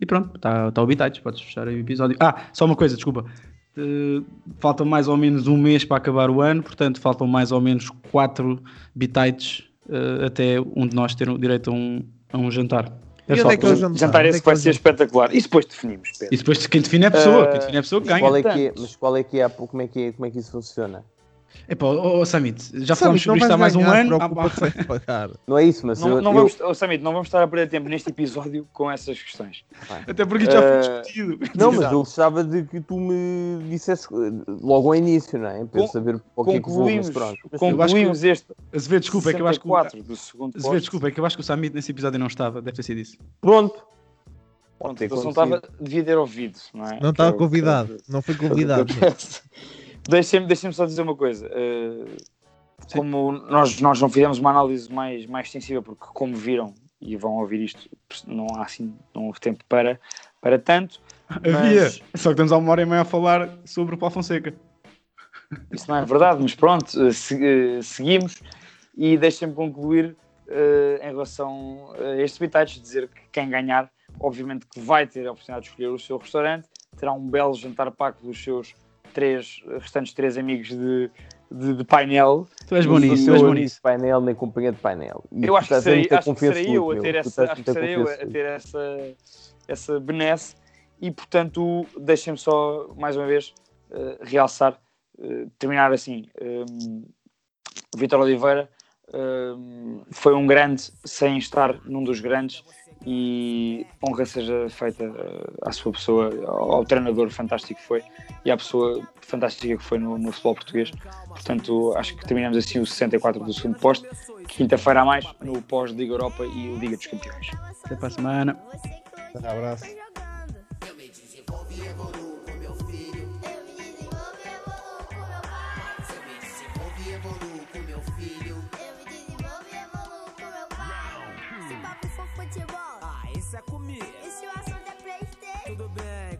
E pronto, está tá o Bitites, podes fechar o episódio. Ah, só uma coisa, desculpa. Uh, falta mais ou menos um mês para acabar o ano, portanto, faltam mais ou menos quatro bitites uh, até um de nós ter direito a um, a um jantar. É só, é que jantar, jantar esse é que vai ser espetacular. E depois definimos, Pedro. E depois quem define é a pessoa, uh, quem define é a pessoa que ganha. Qual é que é, mas qual é que é, como é que, é, como é que isso funciona? Epá, oh, oh, Samit, já falamos sobre isto há mais um ano. Não é isso, mas não, eu, não vamos, oh, Samit, não vamos estar a perder tempo neste episódio com essas questões. Até porque já foi uh, discutido. Não, mas eu gostava de que tu me dissesse logo ao início, não é? Para saber o que é que vou, mas pronto. Concluímos este. Azevedo, desculpa, é que eu acho que. Azevedo, desculpa, é que eu acho que o Samit nesse episódio não estava, deve ter sido isso. Pronto. Pronto, então não estava, devia ter ouvido, não é? Não estava convidado, não foi convidado. Deixem-me deixem só dizer uma coisa. Uh, como nós, nós não fizemos uma análise mais, mais extensiva, porque como viram e vão ouvir isto, não há assim, não houve tempo para, para tanto. Havia, mas... só que estamos há uma hora e meia a falar sobre o Paulo Fonseca. Isso não é verdade, mas pronto, uh, se, uh, seguimos e deixem-me concluir em relação a estes bitites, dizer que quem ganhar, obviamente que vai ter a oportunidade de escolher o seu restaurante, terá um belo jantar pago dos seus três, restantes três amigos de, de, de painel. Tu és bonito, tu és bonito. painel, nem companhia de painel. E eu acho que serei, acho que serei eu a ter, essa, acho que serei eu a ter essa, essa benesse e, portanto, deixem-me só, mais uma vez, uh, realçar, uh, terminar assim. Um, Vitor Oliveira um, foi um grande sem estar num dos grandes e honra seja feita eh, à sua pessoa, ao, treinador fantástico que foi e à pessoa fantástica que foi no, no futebol português. Portanto, acho que terminamos assim o 64 do segundo posto. Quinta-feira a mais no pós-Liga Europa e Liga dos Campeões. Até para a semana. Um abraço.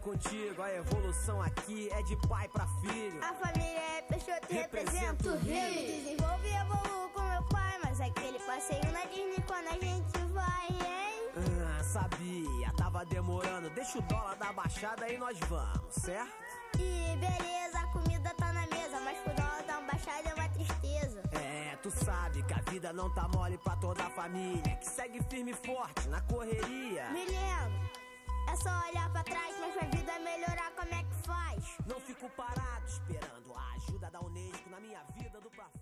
Contigo, a evolução aqui é de pai pra filho. A família é Peixoto representa o Rio. Desenvolve e evoluo com meu pai, mas aquele passeio na Disney quando a gente vai, hein? Ah, sabia, tava demorando. Deixa o dólar da baixada e nós vamos, certo? E beleza, a comida tá na mesa, mas com o dólar da baixada é uma tristeza. É, tu sabe que a vida não tá mole pra toda a família, que segue firme e forte na correria. Me lembro. É só olhar pra trás, mas pra vida melhorar, como é que faz? Não fico parado esperando a ajuda da Unesco na minha vida do frente.